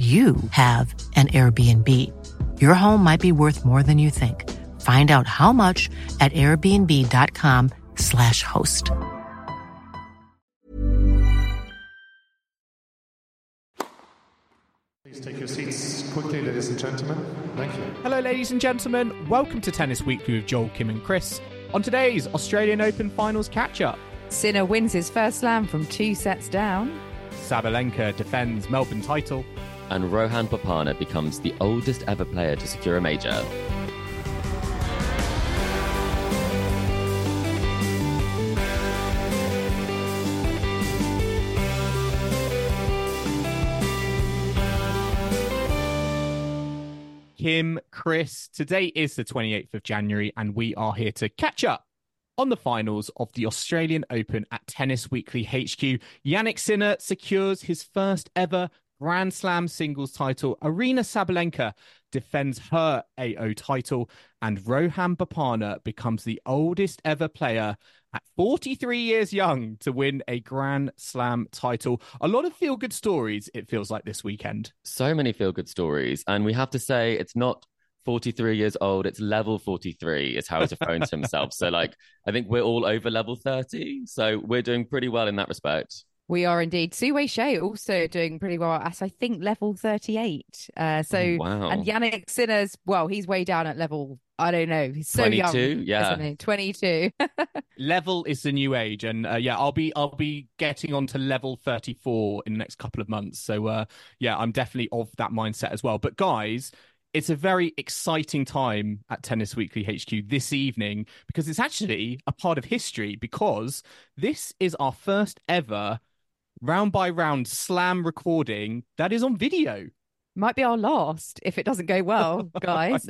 you have an Airbnb. Your home might be worth more than you think. Find out how much at airbnb.com/slash host. Please take your seats quickly, ladies and gentlemen. Thank you. Hello, ladies and gentlemen. Welcome to Tennis Weekly with Joel, Kim, and Chris. On today's Australian Open Finals catch up, Sinner wins his first slam from two sets down. Sabalenka defends Melbourne title, and Rohan Bopanna becomes the oldest ever player to secure a major. Kim, Chris. Today is the 28th of January, and we are here to catch up on the finals of the Australian Open at Tennis Weekly HQ. Jannik Sinner secures his first ever Grand Slam singles title. Aryna Sabalenka defends her AO title, and Rohan Bopanna becomes the oldest ever player at 43 years young to win a Grand Slam title. A lot of feel good stories, it feels like this weekend. So many feel good stories. And we have to say, it's not 43 years old, it's level 43, is how he's referring to himself. So, like, I think we're all over level 30. So, we're doing pretty well in that respect. We are indeed. Su Wei Hsieh also doing pretty well at, I think, level 38. Uh, so, Oh, wow. and Jannik Sinner's, well, he's way down at level, I don't know. He's so 22? young. Yeah. Isn't he? 22. level is the new age and uh, yeah i'll be i'll be getting on to level 34 in the next couple of months so uh yeah i'm definitely of that mindset as well but guys it's a very exciting time at tennis weekly hq this evening because it's actually a part of history because this is our first ever round by round slam recording that is on video Might be our last if it doesn't go well, guys.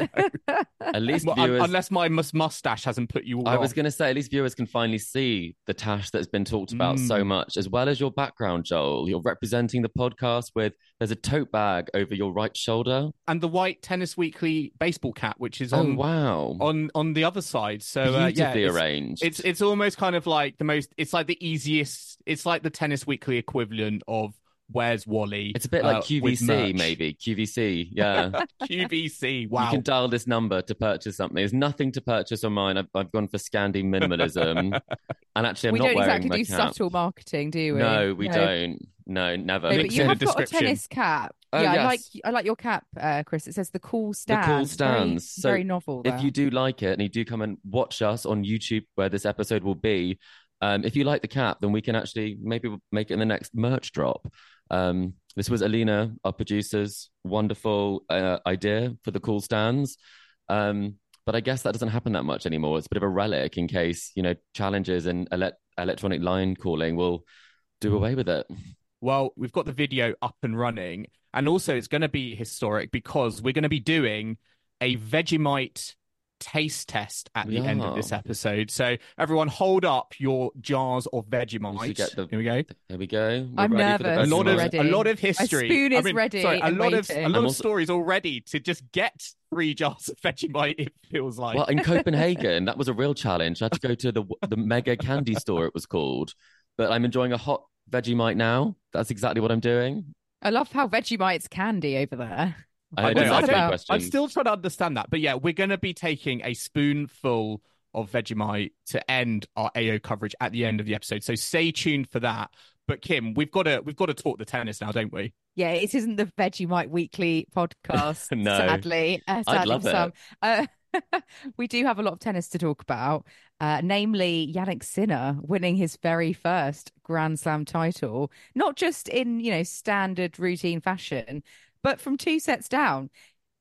At least Well, viewers. unless my mus- mustache hasn't put you all I was going to say, at least viewers can finally see the Tash that's been talked about so Mm. much, as well as your background, Joel. You're representing the podcast with there's a tote bag over your right shoulder. and the white tennis weekly baseball cap which is Oh, on wow. on on the other side. So uh, yeah, Beautifully it's, arranged. it's it's almost kind of like the most. It's like the easiest. It's like the Tennis Weekly equivalent of Where's Wally. It's a bit like uh, QVC, maybe. QVC, yeah. QVC. Wow. You can dial this number to purchase something. There's nothing to purchase on mine. I've, I've gone for Scandi minimalism. and actually, I'm we not don't wearing exactly my do cap. subtle marketing, do we? No, we don't. No, never. No, but you in the have got a tennis cap. Oh, yeah, I like I like your cap, uh, Chris. It says the cool The stands. cool Very- stands. So Very, novel. if that. you do like it and you do come and watch us on YouTube where this episode will be, um, if you like the cap, then we can actually maybe make it in the next merch drop. Um, this was Alina, our producer's wonderful uh, idea for the cool stands. Um, but I guess that doesn't happen that much anymore. It's a bit of a relic in case, you know, challenges and ele- electronic line calling will do away with it. Well, we've got the video up and running, and also it's going to be historic because we're going to be doing a Vegemite taste test at We the end of this episode. So everyone, hold up your jars of We Vegemite. get the- Here we go. Here we go. We're I'm ready for the nervous. a lot of Ready. a lot of history. spoon I is mean, ready Sorry, a lot of waiting. a I'm lot of stories already to just get three jars of Vegemite. It feels like. Well, in Copenhagen, that was a real challenge. I had to go to the the mega candy store. It was called, but I'm enjoying a hot Vegemite now. That's exactly what I'm doing. I love how Vegemite's candy over there. I, I had know, exactly I the don't- I'm still trying to understand that, but yeah, we're going to be taking a spoonful of Vegemite to end our AO coverage at the end of the episode. So stay tuned for that. But Kim, we've got to we've got to talk the tennis now, don't we? Yeah, it isn't the Vegemite Weekly podcast, No. sadly. Uh, I'd love for it. some. Uh, we do have a lot of tennis to talk about, uh, namely Jannik Sinner winning his very first Grand Slam title, not just in, you know, standard routine fashion, but from two sets down.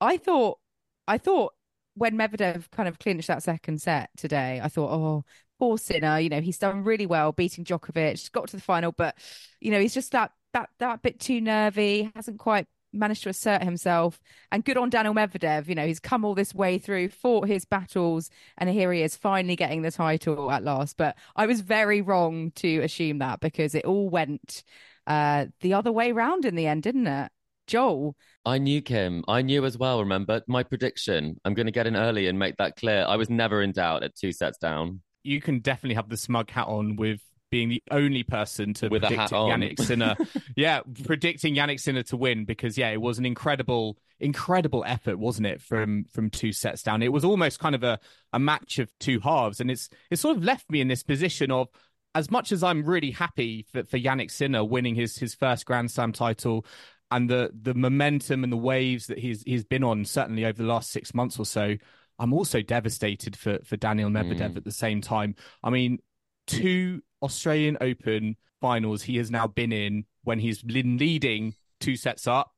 I thought, I thought when Medvedev kind of clinched that second set today, I thought, oh, poor Sinner, you know, he's done really well beating Djokovic, got to the final, but you know, he's just that that that bit too nervy, hasn't quite managed to assert himself. And good on Daniil Medvedev. You know, he's come all this way through, fought his battles, and here he is finally getting the title at last. But I was very wrong to assume that because it all went uh, the other way round in the end, didn't it? Joel. I knew Kim. I knew as well, remember? My prediction. I'm going to get in early and make that clear. I was never in doubt at two sets down. You can definitely have the smug hat on with being the only person to With a predict hat on. Jannik Sinner. yeah, predicting Jannik Sinner to win because yeah, it was an incredible, incredible effort, wasn't it? From from two sets down, it was almost kind of a a match of two halves, and it's it sort of left me in this position of as much as I'm really happy for, for Jannik Sinner winning his his first Grand Slam title. And the the momentum and the waves that he's he's been on certainly over the last six months or so, I'm also devastated for for Daniil Medvedev Mm. at the same time. I mean, two Australian Open finals he has now been in when he's been leading two sets up.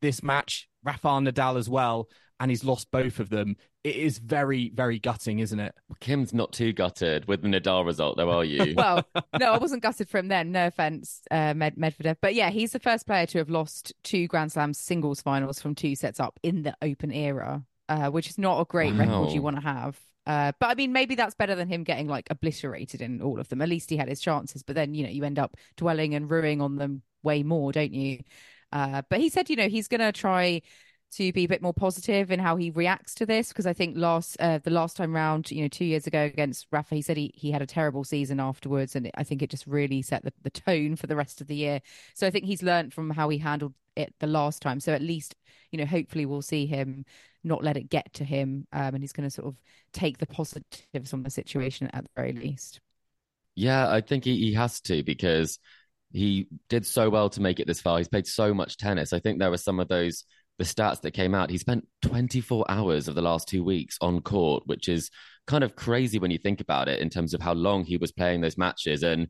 This match, Rafael Nadal as well, and he's lost both of them. It is very, very gutting, isn't it? Kim's not too gutted with the Nadal result, though, are you? Well, no, I wasn't gutted for him then. No offense, uh, Med- Medvedev. But yeah, he's the first player to have lost two Grand Slam singles finals from two sets up in the Open era, uh, which is not a great record you want to have. Uh, but I mean, maybe that's better than him getting like obliterated in all of them. At least he had his chances. But then, you know, you end up dwelling and ruining on them way more, don't you? Uh, but he said, you know, he's going to try to be a bit more positive in how he reacts to this because I think last uh, the last time round, you know, two years ago against Rafa, he said he, he had a terrible season afterwards, and I think it just really set the, the tone for the rest of the year. So I think he's learned from how he handled it the last time. So at least, you know, hopefully we'll see him not let it get to him, um, and he's going to sort of take the positives from the situation at the very least. Yeah, I think he, he has to because he did so well to make it this far. He's played so much tennis. I think there were some of those the stats that came out. He spent 24 hours of the last two weeks on court, which is kind of crazy when you think about it in terms of how long he was playing those matches. And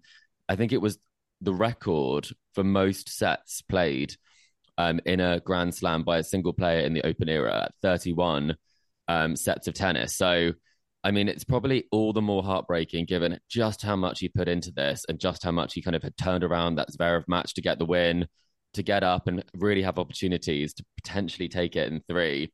I think it was the record for most sets played um, in a Grand Slam by a single player in the Open era at 31 um, sets of tennis. So, I mean, it's probably all the more heartbreaking given just how much he put into this and just how much he kind of had turned around that Zverev match to get the win, to get up and really have opportunities to potentially take it in three.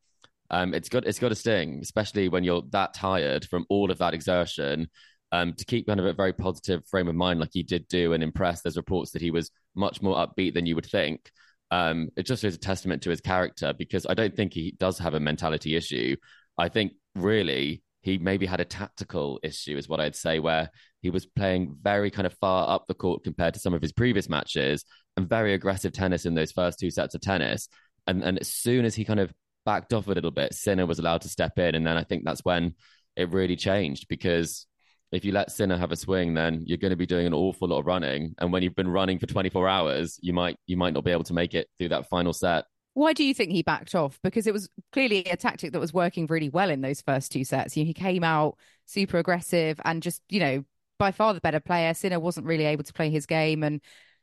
Um, it's got it's got to sting, especially when you're that tired from all of that exertion. Um, to keep kind of a very positive frame of mind, like he did do, and impress. There's reports that he was much more upbeat than you would think. Um, it just is a testament to his character because I don't think he does have a mentality issue. I think really he maybe had a tactical issue, is what I'd say, where he was playing very kind of far up the court compared to some of his previous matches and very aggressive tennis in those first two sets of tennis. And, and as soon as he kind of backed off a little bit, Sinner was allowed to step in. And then I think that's when it really changed because if you let Sinner have a swing, then you're going to be doing an awful lot of running. And when you've been running for 24 hours, you might you might not be able to make it through that final set. Why do you think he backed off? Because it was clearly a tactic that was working really well in those first two sets. You know, he came out super aggressive and just, you know, by far the better player. Sinner wasn't really able to play his game. And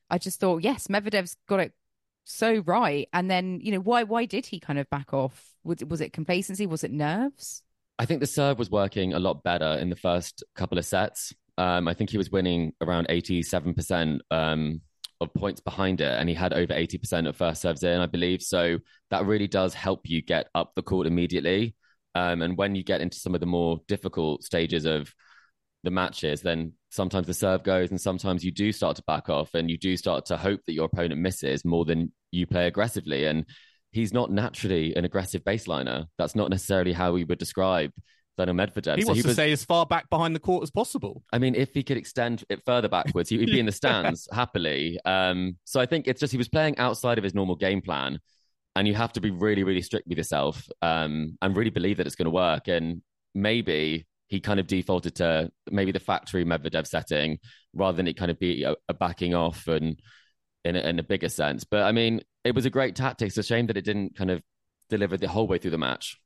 I just thought, yes, Medvedev's got it so right. And then, you know, why why did he kind of back off? Was, was it complacency? Was it nerves? I think the serve was working a lot better in the first couple of sets. Um, I think he was winning around 87% um, of points behind it, and he had over 80% of first serves in, I believe. So that really does help you get up the court immediately. Um, and when you get into some of the more difficult stages of the matches, then sometimes the serve goes, and sometimes you do start to back off, and you do start to hope that your opponent misses more than you play aggressively. And he's not naturally an aggressive baseliner. That's not necessarily how we would describe Daniil Medvedev. He So wants to was- stay as far back behind the court as possible. I mean, if he could extend it further backwards, he would be in the stands happily. Um, so I think it's just he was playing outside of his normal game plan, and you have to be really, really strict with yourself um, and really believe that it's going to work. And maybe he kind of defaulted to maybe the factory Medvedev setting rather than it kind of be a, a backing off and in a, in a bigger sense. But I mean, it was a great tactic. It's a shame that it didn't kind of deliver the whole way through the match.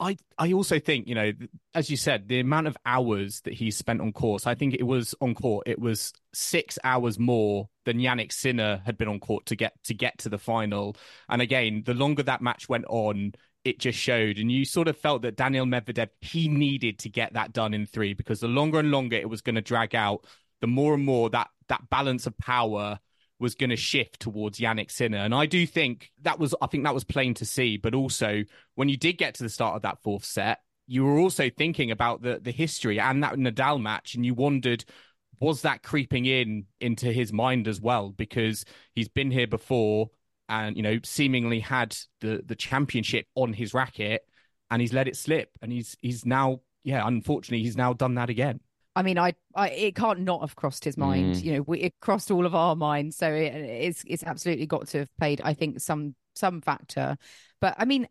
I I also think you know, as you said, the amount of hours that he spent on course. I think it was on court. It was six hours more than Jannik Sinner had been on court to get to get to the final. And again, the longer that match went on, it just showed. And you sort of felt that Daniil Medvedev he needed to get that done in three because the longer and longer it was going to drag out, the more and more that that balance of power was going to shift towards Jannik Sinner. And I do think that was, I think that was plain to see. But also, when you did get to the start of that fourth set, you were also thinking about the the history and that Nadal match, and you wondered was that creeping in into his mind as well because he's been here before and you know seemingly had the the championship on his racket and he's let it slip and he's he's now yeah unfortunately he's now done that again I mean, I, I, it can't not have crossed his mind. Mm. You know, we, it crossed all of our minds. So it, it's, it's absolutely got to have played, I think, some, some factor. But I mean,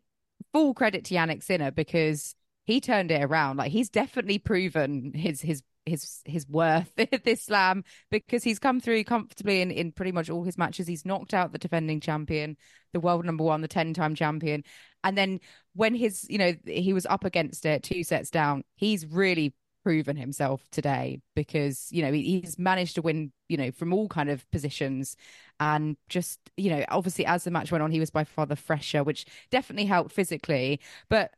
full credit to Jannik Sinner because he turned it around. Like he's definitely proven his, his, his, his worth this slam because he's come through comfortably in, in pretty much all his matches. He's knocked out the defending champion, the world number one, the 10 time champion. And then when his, you know, he was up against it two sets down, he's really proven himself today because you know he's managed to win you know from all kind of positions. And just you know obviously as the match went on he was by far the fresher which definitely helped physically. But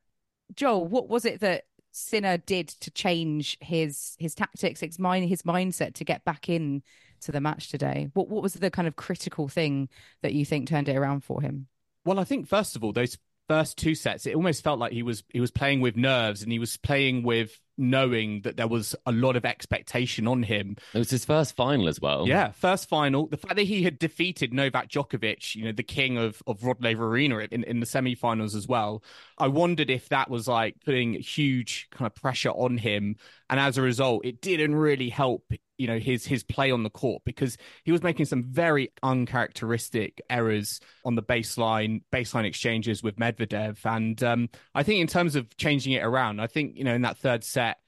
Joel what was it that Sinner did to change his his tactics his mind his mindset to get back in to the match today? What what was the kind of critical thing that you think turned it around for him? Well I think first of all those first two sets it almost felt like he was he was playing with nerves and he was playing with knowing that there was a lot of expectation on him. It was his first final as well. Yeah, first final. The fact that he had defeated Novak Djokovic, you know, the king of, of Rod Laver Arena in, in the semi-finals as well. I wondered if that was like putting huge kind of pressure on him. And as a result, it didn't really help you know his his play on the court because he was making some very uncharacteristic errors on the baseline baseline exchanges with Medvedev. And um, I think in terms of changing it around I think you know in that third set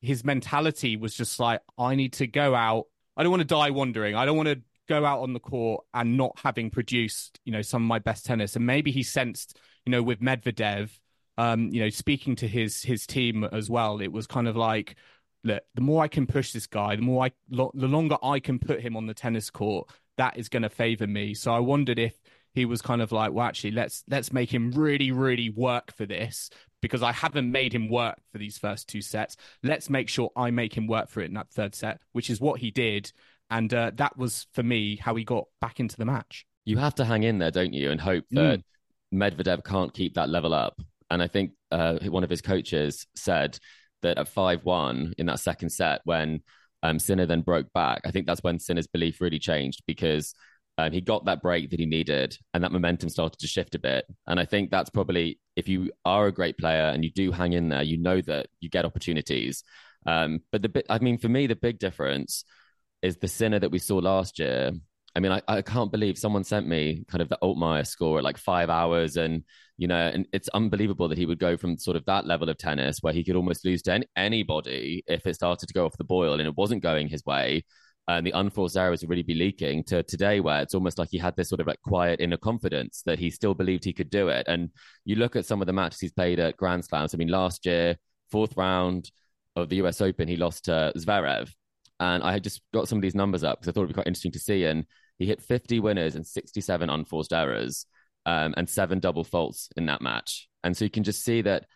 his mentality was just like I need to go out. I don't want to die wandering. I don't want to go out on the court and not having produced you know some of my best tennis. And maybe he sensed you know with Medvedev um, you know speaking to his his team as well it was kind of like look, the more I can push this guy, the more I, lo- the longer I can put him on the tennis court, that is going to favor me. So I wondered if he was kind of like, well, actually, let's let's make him really, really work for this because I haven't made him work for these first two sets. Let's make sure I make him work for it in that third set, which is what he did, and uh, that was for me how he got back into the match. You have to hang in there, don't you, and hope that mm. Medvedev can't keep that level up. And I think uh, one of his coaches said that at 5 1 in that second set, when um, Sinner then broke back, I think that's when Sinner's belief really changed because um, he got that break that he needed and that momentum started to shift a bit. And I think that's probably, if you are a great player and you do hang in there, you know that you get opportunities. Um, but the bit, I mean, for me, the big difference is the Sinner that we saw last year I mean, I, I can't believe someone sent me kind of the Altmaier score at like five hours. And, you know, and it's unbelievable that he would go from sort of that level of tennis where he could almost lose to any, anybody if it started to go off the boil and it wasn't going his way. And the unforced errors would really be leaking to today, where it's almost like he had this sort of like quiet inner confidence that he still believed he could do it. And you look at some of the matches he's played at Grand Slams. I mean, last year, fourth round of the US Open, he lost to Zverev. And I had just got some of these numbers up because I thought it'd be quite interesting to see. And he hit 50 winners and 67 unforced errors um, and seven double faults in that match. And so you can just see that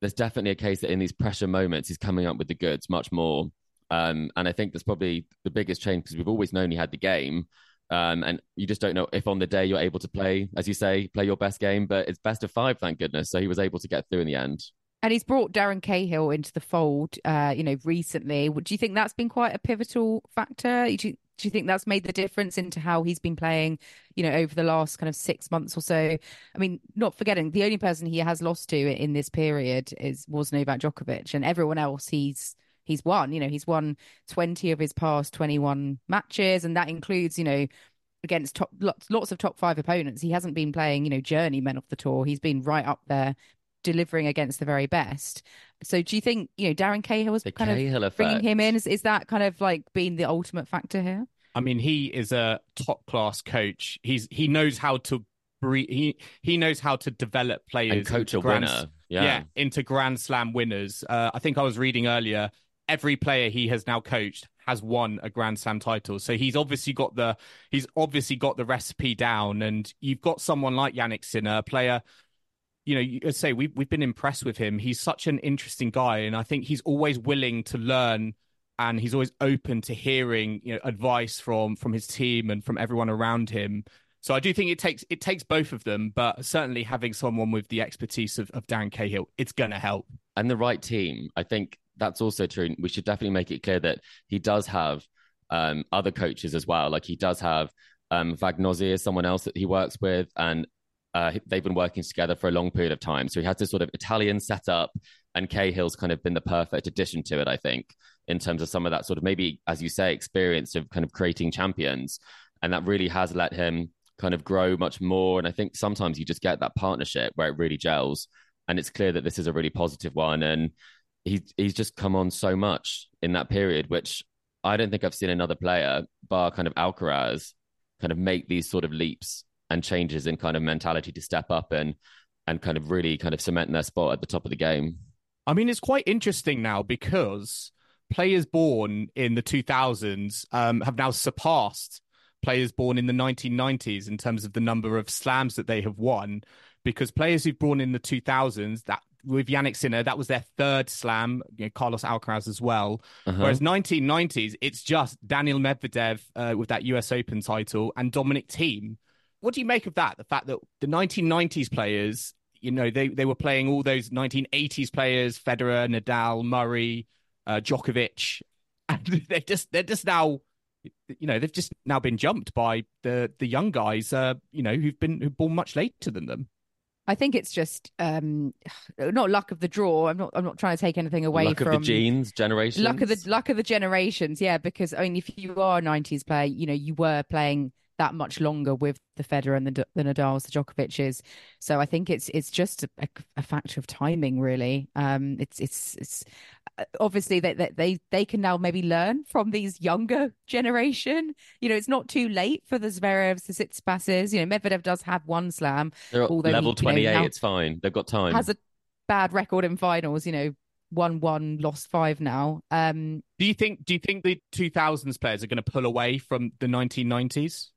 there's definitely a case that in these pressure moments, he's coming up with the goods much more. Um, and I think that's probably the biggest change because we've always known he had the game. Um, and you just don't know if on the day you're able to play, as you say, play your best game. But it's best of five, thank goodness. So he was able to get through in the end. And he's brought Darren Cahill into the fold, uh, you know, recently. Do you think that's been quite a pivotal factor? Do you, do you think that's made the difference into how he's been playing, you know, over the last kind of six months or so? I mean, not forgetting the only person he has lost to in this period is was Novak Djokovic, and everyone else he's he's won. You know, he's won twenty of his past twenty one matches, and that includes, you know, against top lots lots of top five opponents. He hasn't been playing, you know, journeymen off the tour. He's been right up there delivering against the very best. So do you think, you know, Darren Cahill was the kind Cahill of effect. bringing him in? Is, is that kind of like being the ultimate factor here? I mean, he is a top class coach. He's he knows how to breed, he he knows how to develop players and coach a grand, winner. Yeah. yeah, into Grand Slam winners. Uh, I think I was reading earlier. Every player he has now coached has won a Grand Slam title. So he's obviously got the he's obviously got the recipe down. And you've got someone like Jannik Sinner, a player you know, you say we've we've been impressed with him. He's such an interesting guy, and I think he's always willing to learn and he's always open to hearing you know advice from from his team and from everyone around him. So I do think it takes it takes both of them, but certainly having someone with the expertise of, of Darren Cahill, it's going to help. And the right team, I think that's also true. We should definitely make it clear that he does have um, other coaches as well. Like he does have um, Vagnozzi is someone else that he works with, and uh, they've been working together for a long period of time. So he has this sort of Italian setup, and Cahill's kind of been the perfect addition to it, I think, in terms of some of that sort of maybe, as you say, experience of kind of creating champions. And that really has let him kind of grow much more. And I think sometimes you just get that partnership where it really gels. And it's clear that this is a really positive one. And he, he's just come on so much in that period, which I don't think I've seen another player, bar kind of Alcaraz, kind of make these sort of leaps and changes in kind of mentality to step up and and kind of really kind of cement their spot at the top of the game. I mean, it's quite interesting now because players born in the 2000s um, have now surpassed players born in the 1990s in terms of the number of slams that they have won. Because players who've born in the 2000s, that with Jannik Sinner, that was their third slam, you know, Carlos Alcaraz as well. Uh-huh. Whereas 1990s, it's just Daniil Medvedev uh, with that US Open title and Dominic Thiem. What do you make of that? The fact that the 1990s players, you know, they, they were playing all those 1980s players, Federer, Nadal, Murray, uh, Djokovic, and they're just they're just now you know they've just now been jumped by the the young guys uh you know who've been who've born much later than them I think it's just um, not luck of the draw. I'm not. I'm not trying to take anything away luck from of the genes, generations. Luck of the luck of the generations. Yeah, because I mean, if you are a '90s player, you know, you were playing that much longer with the Federer and the, the Nadals, the Djokovic's. So I think it's it's just a, a factor of timing, really. Um, it's it's it's uh, obviously that they, they they can now maybe learn from these younger generation. You know, it's not too late for the Zverevs, the Tsitsipas's. You know, Medvedev does have one slam. They're level twenty eight. You know, it's fine. They've got time. Has a bad record in finals. You know, won one, lost five now. Um, do you think? Do you think the two thousands players are going to pull away from the nineteen nineties?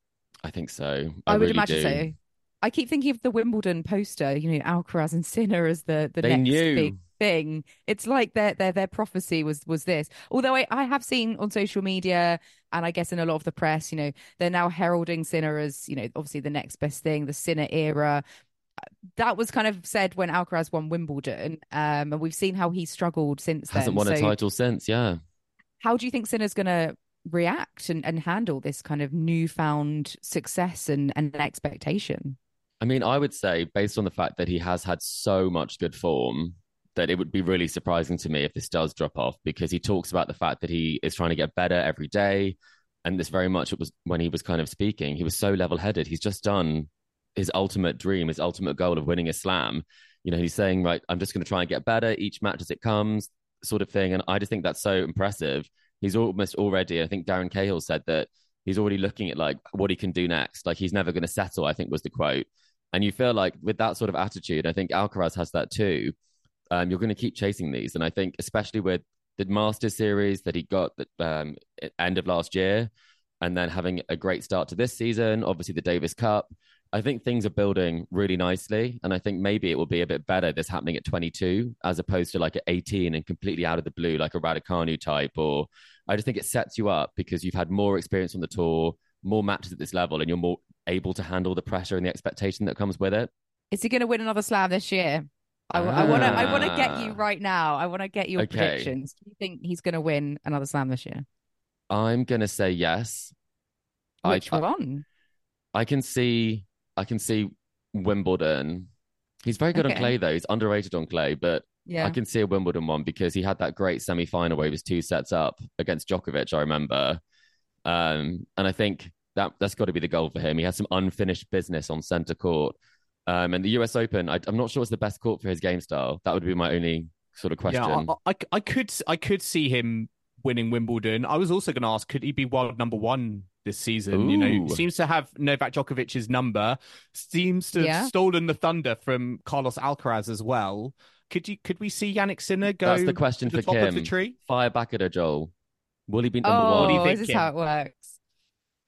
I think so. I, I would really imagine do. so. I keep thinking of the Wimbledon poster, you know, Alcaraz and Sinner as the the They next knew. big thing. It's like their their their prophecy was was this. Although I, I have seen on social media and I guess in a lot of the press, you know, they're now heralding Sinner as, you know, obviously the next best thing, the Sinner era. That was kind of said when Alcaraz won Wimbledon, um, and we've seen how he struggled since Hasn't then. won a So title since. Yeah. how do you think Sinner's going to react and, and handle this kind of newfound success and, and expectation? I mean, I would say, based on the fact that he has had so much good form, that it would be really surprising to me if this does drop off because he talks about the fact that he is trying to get better every day. And this very much it was when he was kind of speaking, he was so level headed. He's just done his ultimate dream, his ultimate goal of winning a slam. You know, he's saying, right, I'm just going to try and get better each match as it comes, sort of thing. And I just think that's so impressive. He's almost already, I think Darren Cahill said that he's already looking at like what he can do next. Like he's never going to settle, I think was the quote. And you feel like with that sort of attitude, I think Alcaraz has that too. Um, you're going to keep chasing these. And I think, especially with the Masters series that he got at um, end of last year, and then having a great start to this season, obviously the Davis Cup. I think things are building really nicely. And I think maybe it will be a bit better this happening at 22 as opposed to like at 18 and completely out of the blue, like a Raducanu type. Or I just think it sets you up because you've had more experience on the tour, more matches at this level, and you're more able to handle the pressure and the expectation that comes with it. Is he going to win another slam this year? I want to. I want to get you Ah. right now. I want to get your Okay. predictions. Do you think he's going to win another slam this year? I'm going to say yes. I- Which I- one? I can see I can see Wimbledon. He's very good Okay. on clay though. He's underrated on clay, but Yeah. I can see a Wimbledon one because he had that great semi final where he was two sets up against Djokovic, I remember. Um, and I think that that's got to be the goal for him. He has some unfinished business on centre court. Um, and the US Open, I, I'm not sure it's the best court for his game style. That would be my only sort of question. Yeah, I, I, I could I could see him winning Wimbledon. I was also going to ask, could he be world number one this season? You know, seems to have Novak Djokovic's number. Seems to Yeah. have stolen the thunder from Carlos Alcaraz as well. Could you could we see Jannik Sinner go? That's the question to the for top Kim. of the tree. Fire back at her, Joel. Will he be number oh, one? do you think, is this how it works?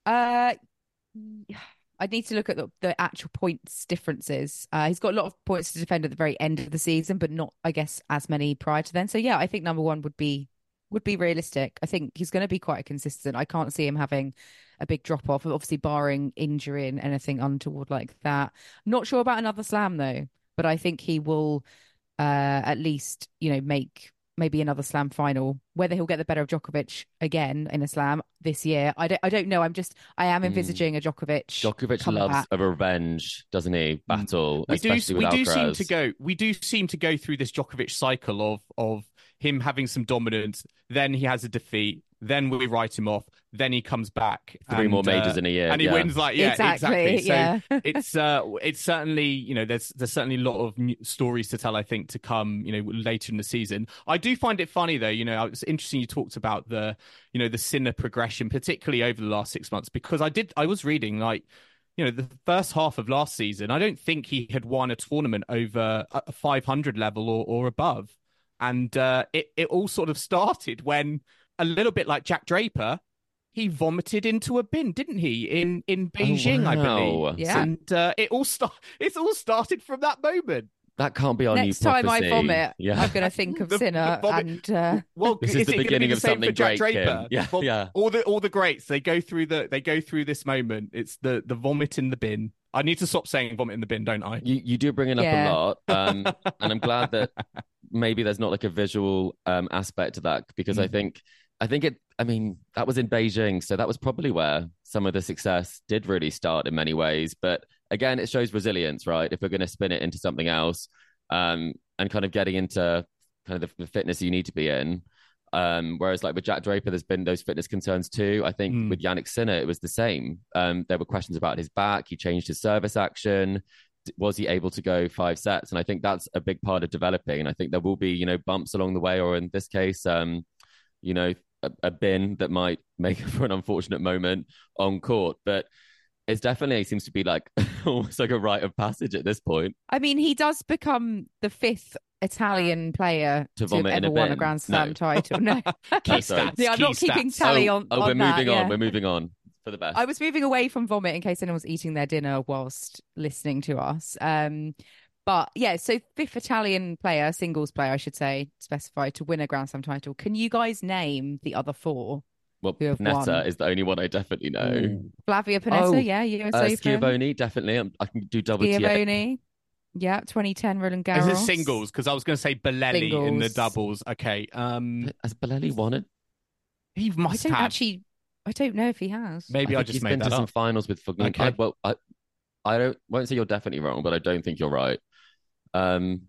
Uh, I need to look at the, the actual points differences. Uh, he's got a lot of points to defend at the very end of the season, but not, I guess, as many prior to then. So yeah, I think number one would be would be realistic. I think he's going to be quite consistent. I can't see him having a big drop off, obviously barring injury and anything untoward like that. Not sure about another slam though, but I think he will uh, at least you know make maybe another slam final. Whether he'll get the better of Djokovic again in a slam this year, I don't. I don't know. I'm just. I am Mm. envisaging a Djokovic. Djokovic loves back. a revenge, doesn't he? Battle, we do we with do seem to go we do seem to go through this Djokovic cycle of of him having some dominance, then he has a defeat, then we write him off, then he comes back. Three and, more majors uh, in a year, and he yeah. wins like yeah exactly. exactly. So yeah. it's uh it's certainly you know there's there's certainly a lot of new stories to tell I think to come you know later in the season. I do find it funny though you know it's interesting you talked about the you know the Sinner progression particularly over the last six months because I did I was reading like you know the first half of last season I don't think he had won a tournament over a a 500 level or, or above and uh, it it all sort of started when a little bit like Jack Draper he vomited into a bin, didn't he? In in Beijing, I wow. believe. Yeah. And uh, it all start. It's all started from that moment. That can't be our Next new time I vomit, Yeah. I'm going to think of The- the Sinner vomit- and uh, Well, This is the it beginning be of the same something for Jack great, Draper. Kim. Yeah, Vom- yeah. All the all the greats they go through the they go through this moment. It's the the vomit in the bin. I need to stop saying vomit in the bin, don't I? You you do bring it up Yeah. a lot, um, and I'm glad that maybe there's not like a visual um, aspect to that because I Mm. think I think it. I mean, that was in Beijing, so that was probably where some of the success did really start in many ways. But again, it shows resilience, right? If we're going to spin it into something else, um, and kind of getting into kind of the, the fitness you need to be in. Um, whereas like with Jack Draper, there's been those fitness concerns too. I think Mm. with Jannik Sinner, it was the same. Um, there were questions about his back. He changed his service action was he able to go five sets? And I think that's a big part of developing. And I think there will be, you know, bumps along the way, or in this case, um, you know, a, a bin that might make for an unfortunate moment on court. But it's definitely seems to be like almost like a rite of passage at this point. I mean, he does become the fifth Italian player To to, ever a won a. Grand Slam No. title. No, Key stats. yeah, I'm not keeping tally oh, on. oh, on we're that, moving yeah. on. We're moving on for the best. I was moving away from vomit in case anyone was eating their dinner whilst listening to us. Um, but yeah, so fifth Italian player, singles player, I should say, specified to win a Grand Slam title. Can you guys name the other four? well, who have Pennetta won. is the only one I definitely know. Flavia Pennetta, Oh, yeah, US Uh, Open. Schiavone, definitely. Um, I can do double T. Schiavone. Yeah, 2010 Roland Garros. Is it singles? Because I was going to say Bolelli in the doubles. Okay. Um, Has Bolelli won it? he I don't have. actually. I don't know if he has. Maybe I, think just he's made been that to some finals with Fognini. Okay. I, well, I, I don't won't say you're definitely wrong, but I don't think you're right. Um,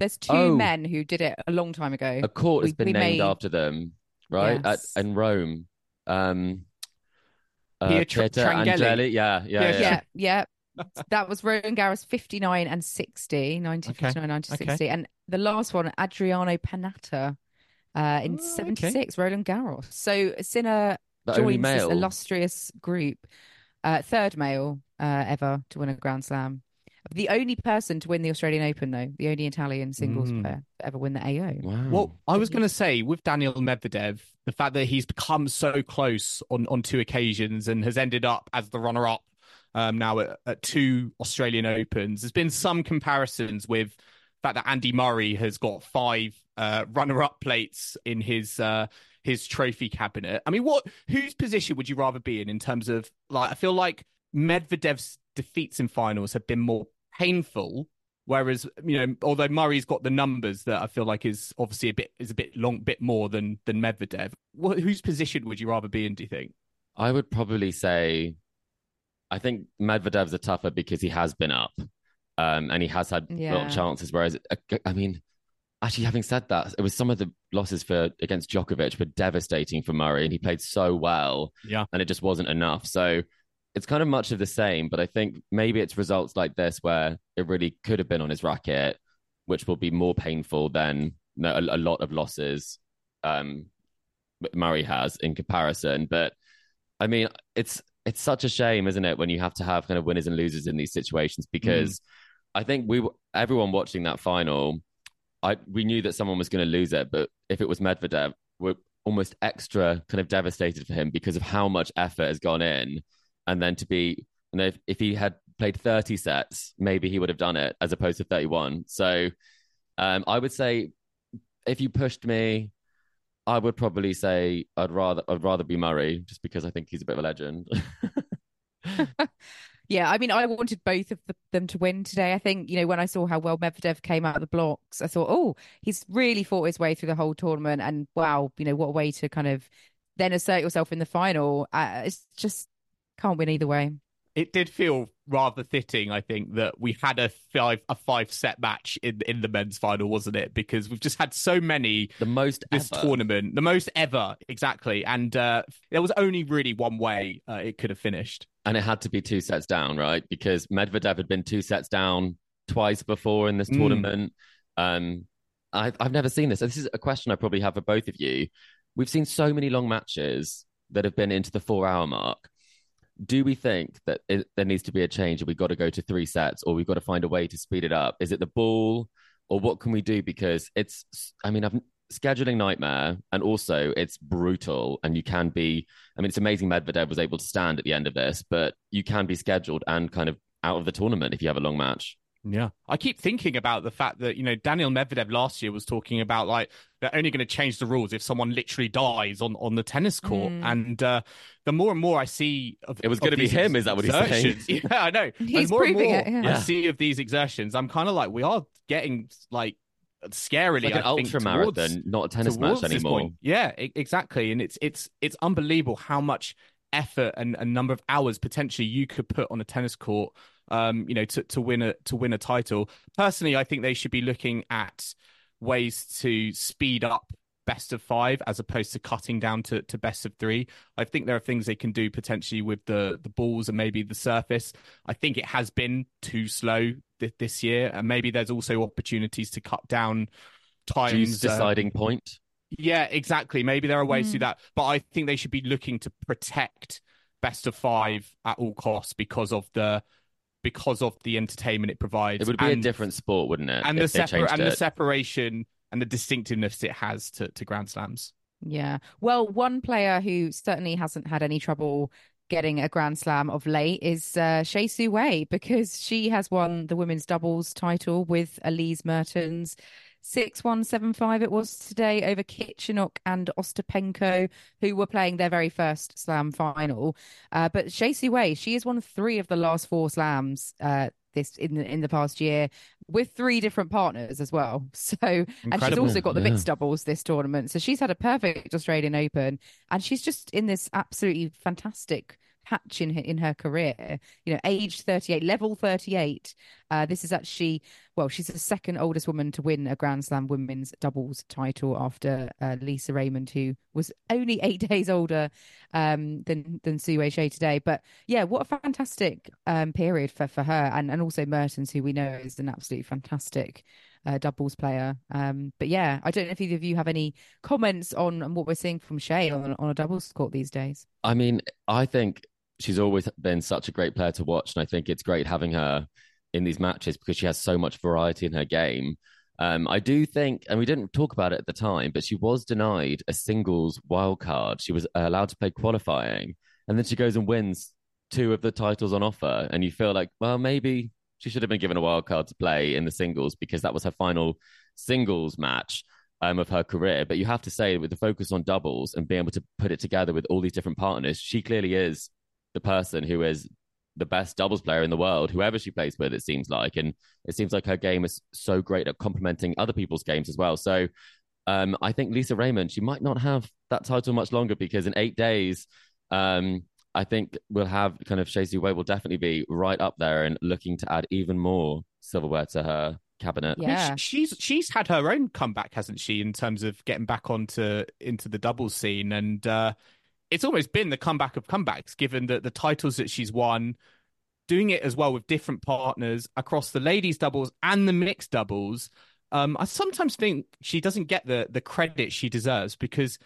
There's two Oh. men who did it a long time ago. a court has We- been we named may- after them, right? Yes. At in Rome. Um, uh, Pietro Pietrangeli. Yeah, yeah, Yeah, yeah. yeah, yeah. that was Roland Garros 59 and 60, 1959, 1960. And the last one, Adriano Panatta uh, in Oh, okay. 76, Roland Garros. So Sinner The only joins this illustrious group, uh, third male uh, ever to win a Grand Slam. The only person to win the Australian Open, though, the only Italian singles Mm. player to ever win the AO. Wow. Well, I was going to say with Daniil Medvedev, the fact that he's become so close on, on two occasions and has ended up as the runner up um, now at, at two Australian Opens. There's been some comparisons with the fact that Andy Murray has got five uh, runner up plates in his uh, his trophy cabinet. I mean, what whose position would you rather be in in terms of like? I feel like Medvedev's defeats in finals have been more painful Whereas, you know, although Murray's got the numbers that I feel like is obviously a bit is a bit long, bit more than than Medvedev. What, whose position would you rather be in? Do you think? I would probably say, I think Medvedev's a tougher because he has been up, um, and he has had Yeah. real chances. Whereas, uh, I mean, actually, having said that, it was some of the losses for against Djokovic were devastating for Murray, and he played so well, Yeah. and it just wasn't enough. So it's kind of much of the same, but I think maybe it's results like this where it really could have been on his racket, which will be more painful than no, a, a lot of losses um, Murray has in comparison. But I mean, it's it's such a shame, isn't it, when you have to have kind of winners and losers in these situations? Because I think we everyone watching that final, I we knew that someone was going to lose it, but if it was Medvedev, we're almost extra kind of devastated for him because of how much effort has gone in, and then to be, you know, if, if he had played thirty sets, maybe he would have done it as opposed to thirty-one. So, um, I would say if you pushed me. I would probably say I'd rather I'd rather be Murray just because I think he's a bit of a legend. Yeah, I mean, I wanted both of the, them to win today. I think, you know, when I saw how well Medvedev came out of the blocks, I thought, oh, he's really fought his way through the whole tournament. And wow, you know, what a way to kind of then assert yourself in the final. Uh, it's just can't win either way it did feel rather fitting, I think, that we had a five a five set match in in the men's final, wasn't it? Because we've just had so many the most this ever. tournament, the most ever, exactly. And uh, there was only really one way uh, it could have finished, and it had to be two sets down, right? Because Medvedev had been two sets down twice before in this Mm. tournament. Um, I've I've never seen this. So this is a question I probably have for both of you. We've seen so many long matches that have been into the four hour mark. Do we think that it, there needs to be a change? and We've got to go to three sets, or we've got to find a way to speed it up? Is it the ball, or what can we do? Because it's, I mean, I've scheduling nightmare, and also it's brutal, and you can be. I mean, it's amazing Medvedev was able to stand at the end of this, but you can be scheduled and kind of out of the tournament if you have a long match. Yeah. I keep thinking about the fact that, you know, Daniil Medvedev last year was talking about like they're only going to change the rules if someone literally dies on, on the tennis court. Mm. And uh, the more and more I see of It was gonna be these him, is that what he's saying? Yeah, I know. He's the more and proving more it, yeah. I see of these exertions, I'm kind of like, we are getting like scarily, It's like an I think, ultra towards- marathon, not a tennis match anymore. Yeah, exactly. And it's it's it's unbelievable how much effort and a number of hours potentially you could put on a tennis court um you know to to win a to win a title personally i think they should be looking at ways to speed up best of 5 as opposed to cutting down to to best of 3 i think there are things they can do potentially with the the balls and maybe the surface i think it has been too slow th- this year and maybe there's also opportunities to cut down times Juice uh, deciding point. yeah, exactly. Maybe there are ways to do Mm. that, but I think they should be looking to protect best of five at all costs because of the because of the entertainment it provides. It would be a different sport, wouldn't it? and the if separ- changed and the separation and the distinctiveness it has to, to Grand Slams. Yeah. Well, one player who certainly hasn't had any trouble getting a Grand Slam of late is uh, Hsieh Su Wei because she has won the women's doubles title with Elise Mertens. 6175 it was today over Kichenok and Ostapenko, who were playing their very first slam final. Uh, but Shea Way, she has won three of the last four slams uh, this in the, in the past year with three different partners as well. So and she's also got the Yeah. mixed doubles this tournament. So she's had a perfect Australian Open, and she's just in this absolutely fantastic patch in her, in her career. You know, aged 38, level 38. Uh, this is actually well, she's the second oldest woman to win a Grand Slam women's doubles title after uh, Lisa Raymond, who was only eight days older um, than than Su Wei today. But yeah, what a fantastic um, period for for her, and and also Mertens, who we know is an absolutely fantastic uh, doubles player. Um, but yeah, I don't know if either of you have any comments on, on what we're seeing from Hsieh on, on a doubles court these days. I mean, I think she's always been such a great player to watch, and I think it's great having her in these matches because she has so much variety in her game. Um, I do think, and we didn't talk about it at the time, but she was denied a singles wild card. She was uh, allowed to play qualifying, and then she goes and wins two of the titles on offer, and you feel like, well, maybe she should have been given a wild card to play in the singles because that was her final singles match um, of her career. But you have to say, with the focus on doubles and being able to put it together with all these different partners, she clearly is the person who is the best doubles player in the world, whoever she plays with, it seems like. And it seems like her game is so great at complementing other people's games as well. So um, I think Lisa Raymond, she might not have that title much longer because in eight days, um, I think we'll have kind of Hsieh Su Wei will definitely be right up there and looking to add even more silverware to her cabinet. I mean, Yeah. she's she's had her own comeback, hasn't she, in terms of getting back onto into the doubles scene, and uh, it's almost been the comeback of comebacks, given that the titles that she's won, doing it as well with different partners across the ladies doubles and the mixed doubles. Um, I sometimes think she doesn't get the the credit she deserves because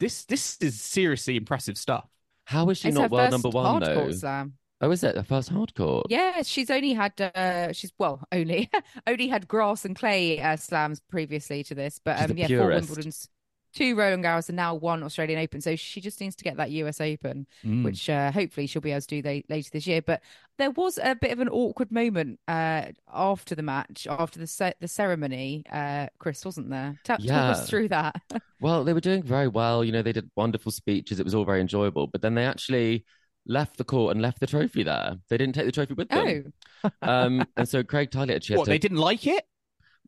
this this is seriously impressive stuff. How is she It's not world number one hardcourt though? slam. Oh, is it the first hardcore? Yeah, she's only had uh she's well only only had grass and clay uh, slams previously to this, but um a yeah, four purist. Wimbledon's two Roland Garros and now one Australian Open. So she just needs to get that US Open, Mm. which uh, hopefully she'll be able to do they, later this year. But there was a bit of an awkward moment uh, after the match, after the ce- the ceremony. Uh, Chris wasn't there. Ta- Talk Yeah. us through that. Well, they were doing very well. You know, they did wonderful speeches. It was all very enjoyable. But then they actually left the court and left the trophy there. They didn't take the trophy with them. oh, Um, and so Craig Tiley actually had What to. they didn't like it?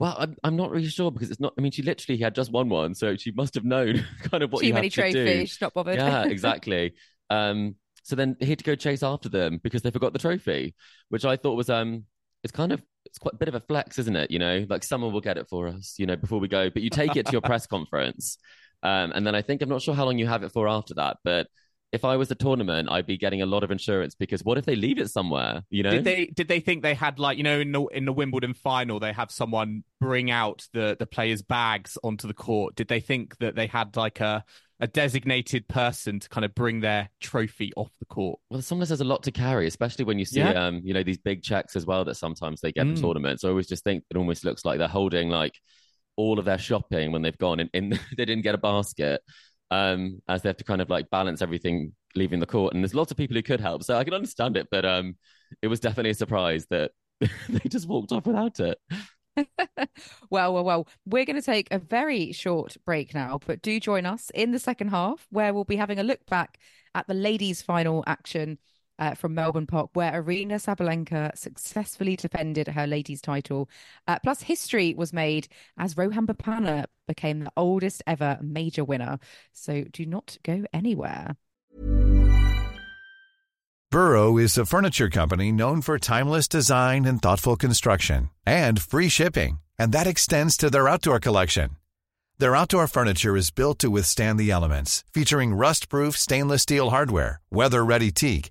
Well, I'm, I'm not really sure because it's not. I mean, she literally had just won one, so she must have known kind of what too you many have to do. trophies. She's not bothered. Yeah, exactly. um, so then he had to go chase after them because they forgot the trophy, which I thought was um, it's kind of it's quite a bit of a flex, isn't it? You know, like someone will get it for us, you know, before we go, but you take it to your press conference, um, and then I think I'm not sure how long you have it for after that, but. If I was a tournament, I'd be getting a lot of insurance because what if they leave it somewhere? You know, Did they did they think they had like you know in the in the Wimbledon final they have someone bring out the the players' bags onto the court? Did they think that they had like a a designated person to kind of bring their trophy off the court? Well, sometimes there's a lot to carry, especially when you see, Yeah. um, you know, these big checks as well that sometimes they get Mm. in tournaments. I always just think it almost looks like they're holding like all of their shopping when they've gone and in, they didn't get a basket, um, as they have to kind of like balance everything leaving the court. And there's lots of people who could help, so I can understand it, but um, it was definitely a surprise that they just walked off without it. well, well, well, we're going to take a very short break now, but do join us in the second half where we'll be having a look back at the ladies' final action uh, from Melbourne Park, where Aryna Sabalenka successfully defended her ladies' title. Uh, plus, history was made as Rohan Bopanna became the oldest ever major winner. So do not go anywhere. Burrow is a furniture company known for timeless design and thoughtful construction and free shipping, and that extends to their outdoor collection. Their outdoor furniture is built to withstand the elements, featuring rust-proof stainless steel hardware, weather-ready teak,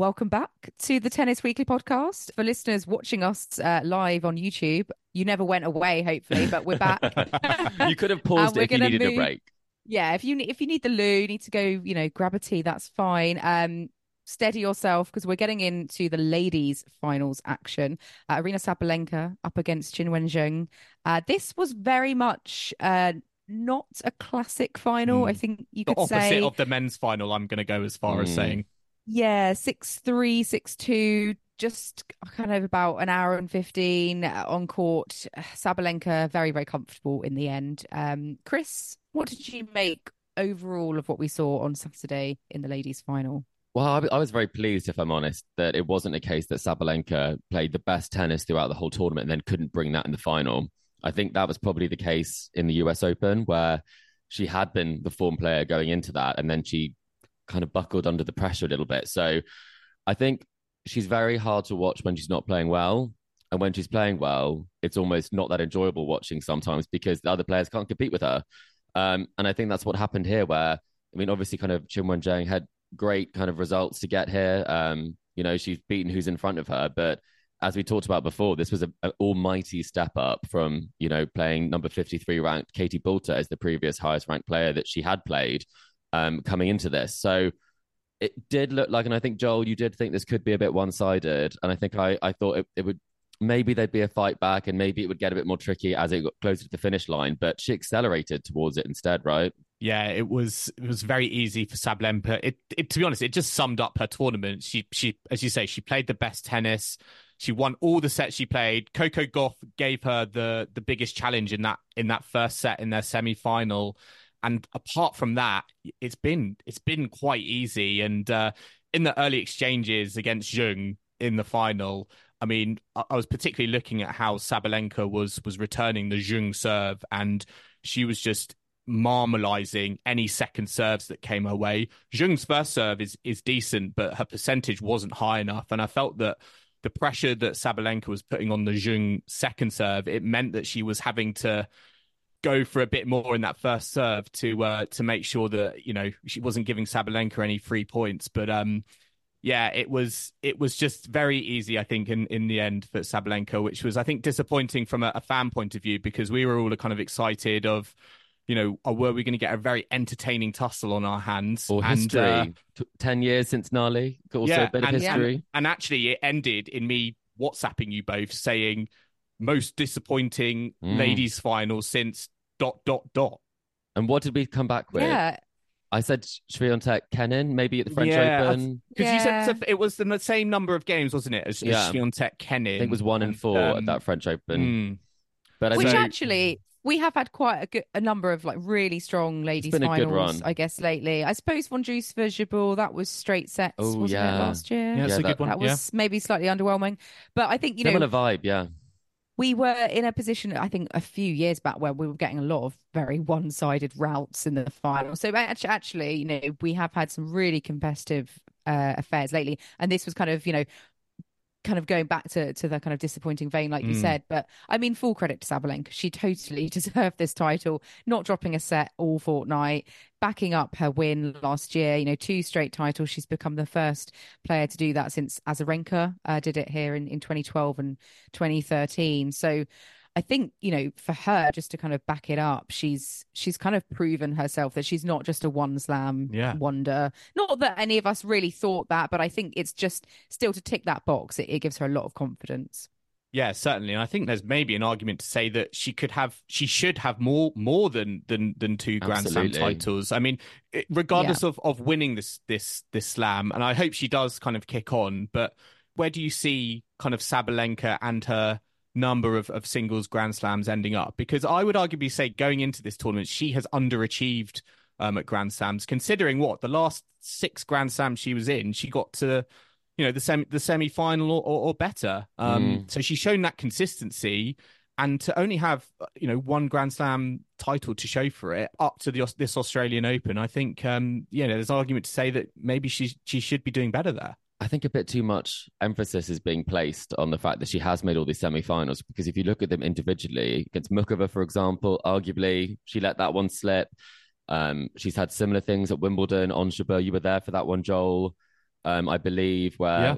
Welcome back to the Tennis Weekly podcast. For listeners watching us uh, live on YouTube, you never went away, hopefully, but we're back. you could have paused we're it if you gonna needed a break. yeah, if you if you need the loo, you need to go, you know, grab a tea. That's fine. Um, steady yourself because we're getting into the ladies' finals action. Uh, Aryna Sabalenka up against Qinwen Uh, this was very much uh not a classic final. Hmm. I think you The could opposite say. of the men's final. I'm going to go as far as Mm. saying. Yeah, six three, six two, just kind of about an hour and fifteen uh, on court. Sabalenka very, very comfortable in the end. Um, Chris, what did you make overall of what we saw on Saturday in the ladies' final? Well, I, I was very pleased, if I'm honest, that it wasn't a case that Sabalenka played the best tennis throughout the whole tournament and then couldn't bring that in the final. I think that was probably the case in the US Open, where she had been the form player going into that, and then she kind of buckled under the pressure a little bit. So I think she's very hard to watch when she's not playing well. And when she's playing well, it's almost not that enjoyable watching sometimes because the other players can't compete with her. Um, and I think that's what happened here, where, I mean, obviously, kind of Zheng had great kind of results to get here. Um, you know, she's beaten who's in front of her. But as we talked about before, this was an almighty step up from, you know, playing number 53 ranked Katie Boulter as the previous highest ranked player that she had played um, coming into this. So it did look like, and I think, Joel, you did think this could be a bit one sided. And I think I, I thought it, it would maybe there'd be a fight back and maybe it would get a bit more tricky as it got closer to the finish line. But she accelerated towards it instead, right? Yeah, it was it was very easy for Sabalenka. It, it to be honest, it just summed up her tournament. She she as you say, she played the best tennis. She won all the sets she played. Coco Gauff gave her the the biggest challenge in that in that first set in their semi final. And apart from that, it's been it's been quite easy. And uh, in the early exchanges against Zheng in the final, I mean, I was particularly looking at how Sabalenka was was returning the Zheng serve, and she was just marmalizing any second serves that came her way. Zheng's first serve is is decent, but her percentage wasn't high enough, and I felt that the pressure that Sabalenka was putting on the Zheng second serve, it meant that she was having to go for a bit more in that first serve to uh, to make sure that you know she wasn't giving Sabalenka any free points, but um yeah, it was it was just very easy, I think, in, in the end for Sabalenka, which was I think disappointing from a, a fan point of view because we were all kind of excited of, you know, oh, were we going to get a very entertaining tussle on our hands or and, history? uh, T- Ten years since Na Li, also yeah, a bit of and, history. And, and actually, it ended in me WhatsApping you both saying most disappointing Mm. ladies' final since dot dot dot. And what did we come back with? Yeah. I said Swiatek Kenin, maybe at the French Yeah, Open. Because you said Yeah. it's a- it was the same number of games, wasn't it, as, Yeah. as Świątek Kenin? I think it was one and four at that French Open. mm. But I Which know actually we have had quite a good a number of like really strong ladies been a good finals, run. I guess lately. I suppose Vondrousova Jabeur, that was straight sets, Oh, wasn't yeah. it last year? Yeah, it's Yeah, a that- good one. That yeah. was maybe slightly underwhelming. But I think, you know, similar vibe, yeah. We were in a position, I think, a few years back where we were getting a lot of very one-sided routes in the final. So actually, you know, we have had some really competitive uh, affairs lately, and this was kind of, you know, kind of going back to to the kind of disappointing vein, like you Mm. said. But I mean, full credit to Sabalenka; she totally deserved this title. Not dropping a set all fortnight, backing up her win last year. You know, two straight titles. She's become the first player to do that since Azarenka uh, did it here in in 2012 and 2013. So. I think you know for her just to kind of back it up she's she's kind of proven herself that she's not just a one slam Yeah. wonder not that any of us really thought that but I think it's just still to tick that box it, it gives her a lot of confidence Yeah, certainly. And I think there's maybe an argument to say that she could have, she should have more, more than than than two Grand Slam titles. I mean, it- regardless of of winning this this this slam, and I hope she does kind of kick on. But where do you see kind of Sabalenka and her number of of singles Grand Slams ending up? Because I would arguably say going into this tournament, she has underachieved um, at Grand Slams, considering what the last six Grand Slams she was in, she got to you know the semi the semi final or, or, or better. Um, So she's shown that consistency, and to only have you know one Grand Slam title to show for it up to the this Australian Open, I think um, you know there's argument to say that maybe she she should be doing better there. I think a bit too much emphasis is being placed on the fact that she has made all these semi-finals because if you look at them individually against Muchova, for example, arguably she let that one slip. Um, she's had similar things at Wimbledon. On Jabeur, you were there for that one, Joel. Um, I believe where Yeah.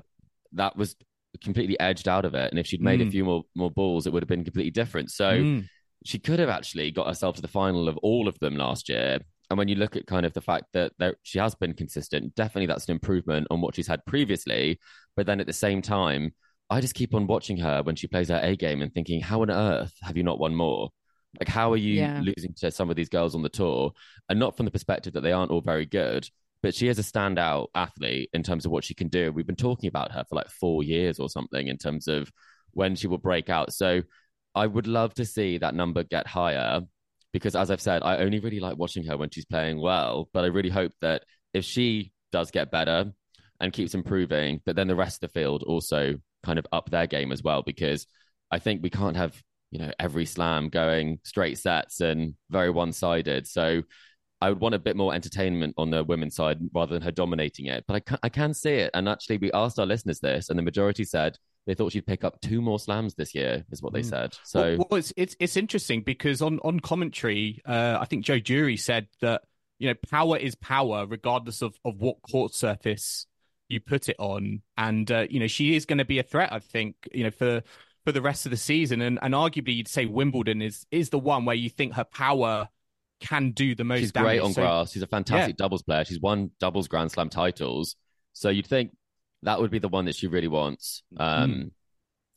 that was completely edged out of it, and if she'd made a Mm. few more more balls, it would have been completely different. So Mm. she could have actually got herself to the final of all of them last year. And when you look at kind of the fact that there, she has been consistent, definitely that's an improvement on what she's had previously. But then at the same time, I just keep on watching her when she plays her A game and thinking, how on earth have you not won more? Like, how are you Yeah. losing to some of these girls on the tour? And not from the perspective that they aren't all very good, but she is a standout athlete in terms of what she can do. We've been talking about her for like four years or something in terms of when she will break out. So I would love to see that number get higher because, as I've said, I only really like watching her when she's playing well. But I really hope that if she does get better and keeps improving, that then the rest of the field also kind of up their game as well. Because I think we can't have you know every slam going straight sets and very one sided. So I would want a bit more entertainment on the women's side rather than her dominating it. But I can, I can see it. And actually, we asked our listeners this, and the majority said they thought she'd pick up two more slams this year, is what they Mm. said. So well, well, it's, it's it's interesting because on on commentary, uh, I think Jo Durie said that you know power is power regardless of of what court surface you put it on, and uh, you know she is going to be a threat. I think you know for for the rest of the season, and and arguably you'd say Wimbledon is is the one where you think her power can do the most. she's great on So- grass. She's a fantastic doubles player. She's won doubles Grand Slam titles. So you'd think that would be the one that she really wants. Um, Mm.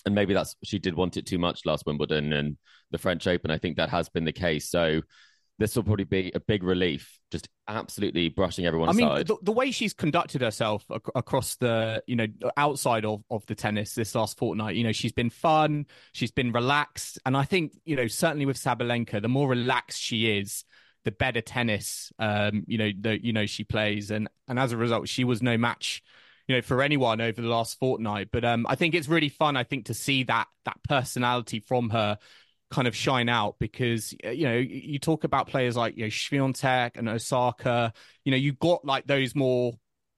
And maybe that's she did want it too much last Wimbledon and the French Open. I think that has been the case. So this will probably be a big relief, just absolutely brushing everyone I mean, aside. the, the way she's conducted herself ac- across the, you know, outside of, of the tennis this last fortnight, you know, she's been fun, she's been relaxed. And I think, you know, certainly with Sabalenka, the more relaxed she is, the better tennis, um, you know, that you know she plays, and and as a result, she was no match, you know, for anyone over the last fortnight. But um, I think it's really fun. I think to see that that personality from her kind of shine out because you know you talk about players like you know Swiatek and Osaka. You know, you got like those more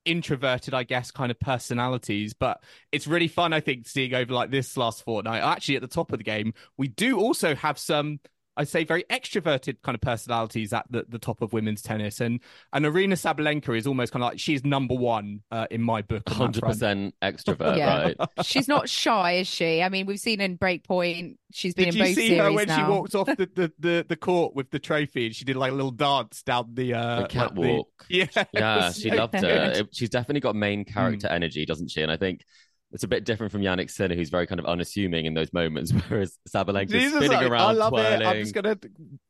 introverted, I guess, kind of personalities. But it's really fun, I think, seeing over like this last fortnight. Actually, at the top of the game, we do also have some I'd say very extroverted kind of personalities at the, the top of women's tennis. And and Aryna Sabalenka is almost kind of like she's number one uh, in my book. Hundred percent extrovert, Yeah. right? She's not shy, is she? I mean, we've seen in Breakpoint, she's been Did in you both see her when she now. walked off the, the, the, the court with the trophy and she did like a little dance down the uh The like catwalk. Yeah, Yeah, she so loved good. it. It- She's definitely got main character energy, doesn't she? And I think it's a bit different from Jannik Sinner, who's very kind of unassuming in those moments, whereas Sabalenka's Jesus, spinning like, around, I love twirling. it. I'm just gonna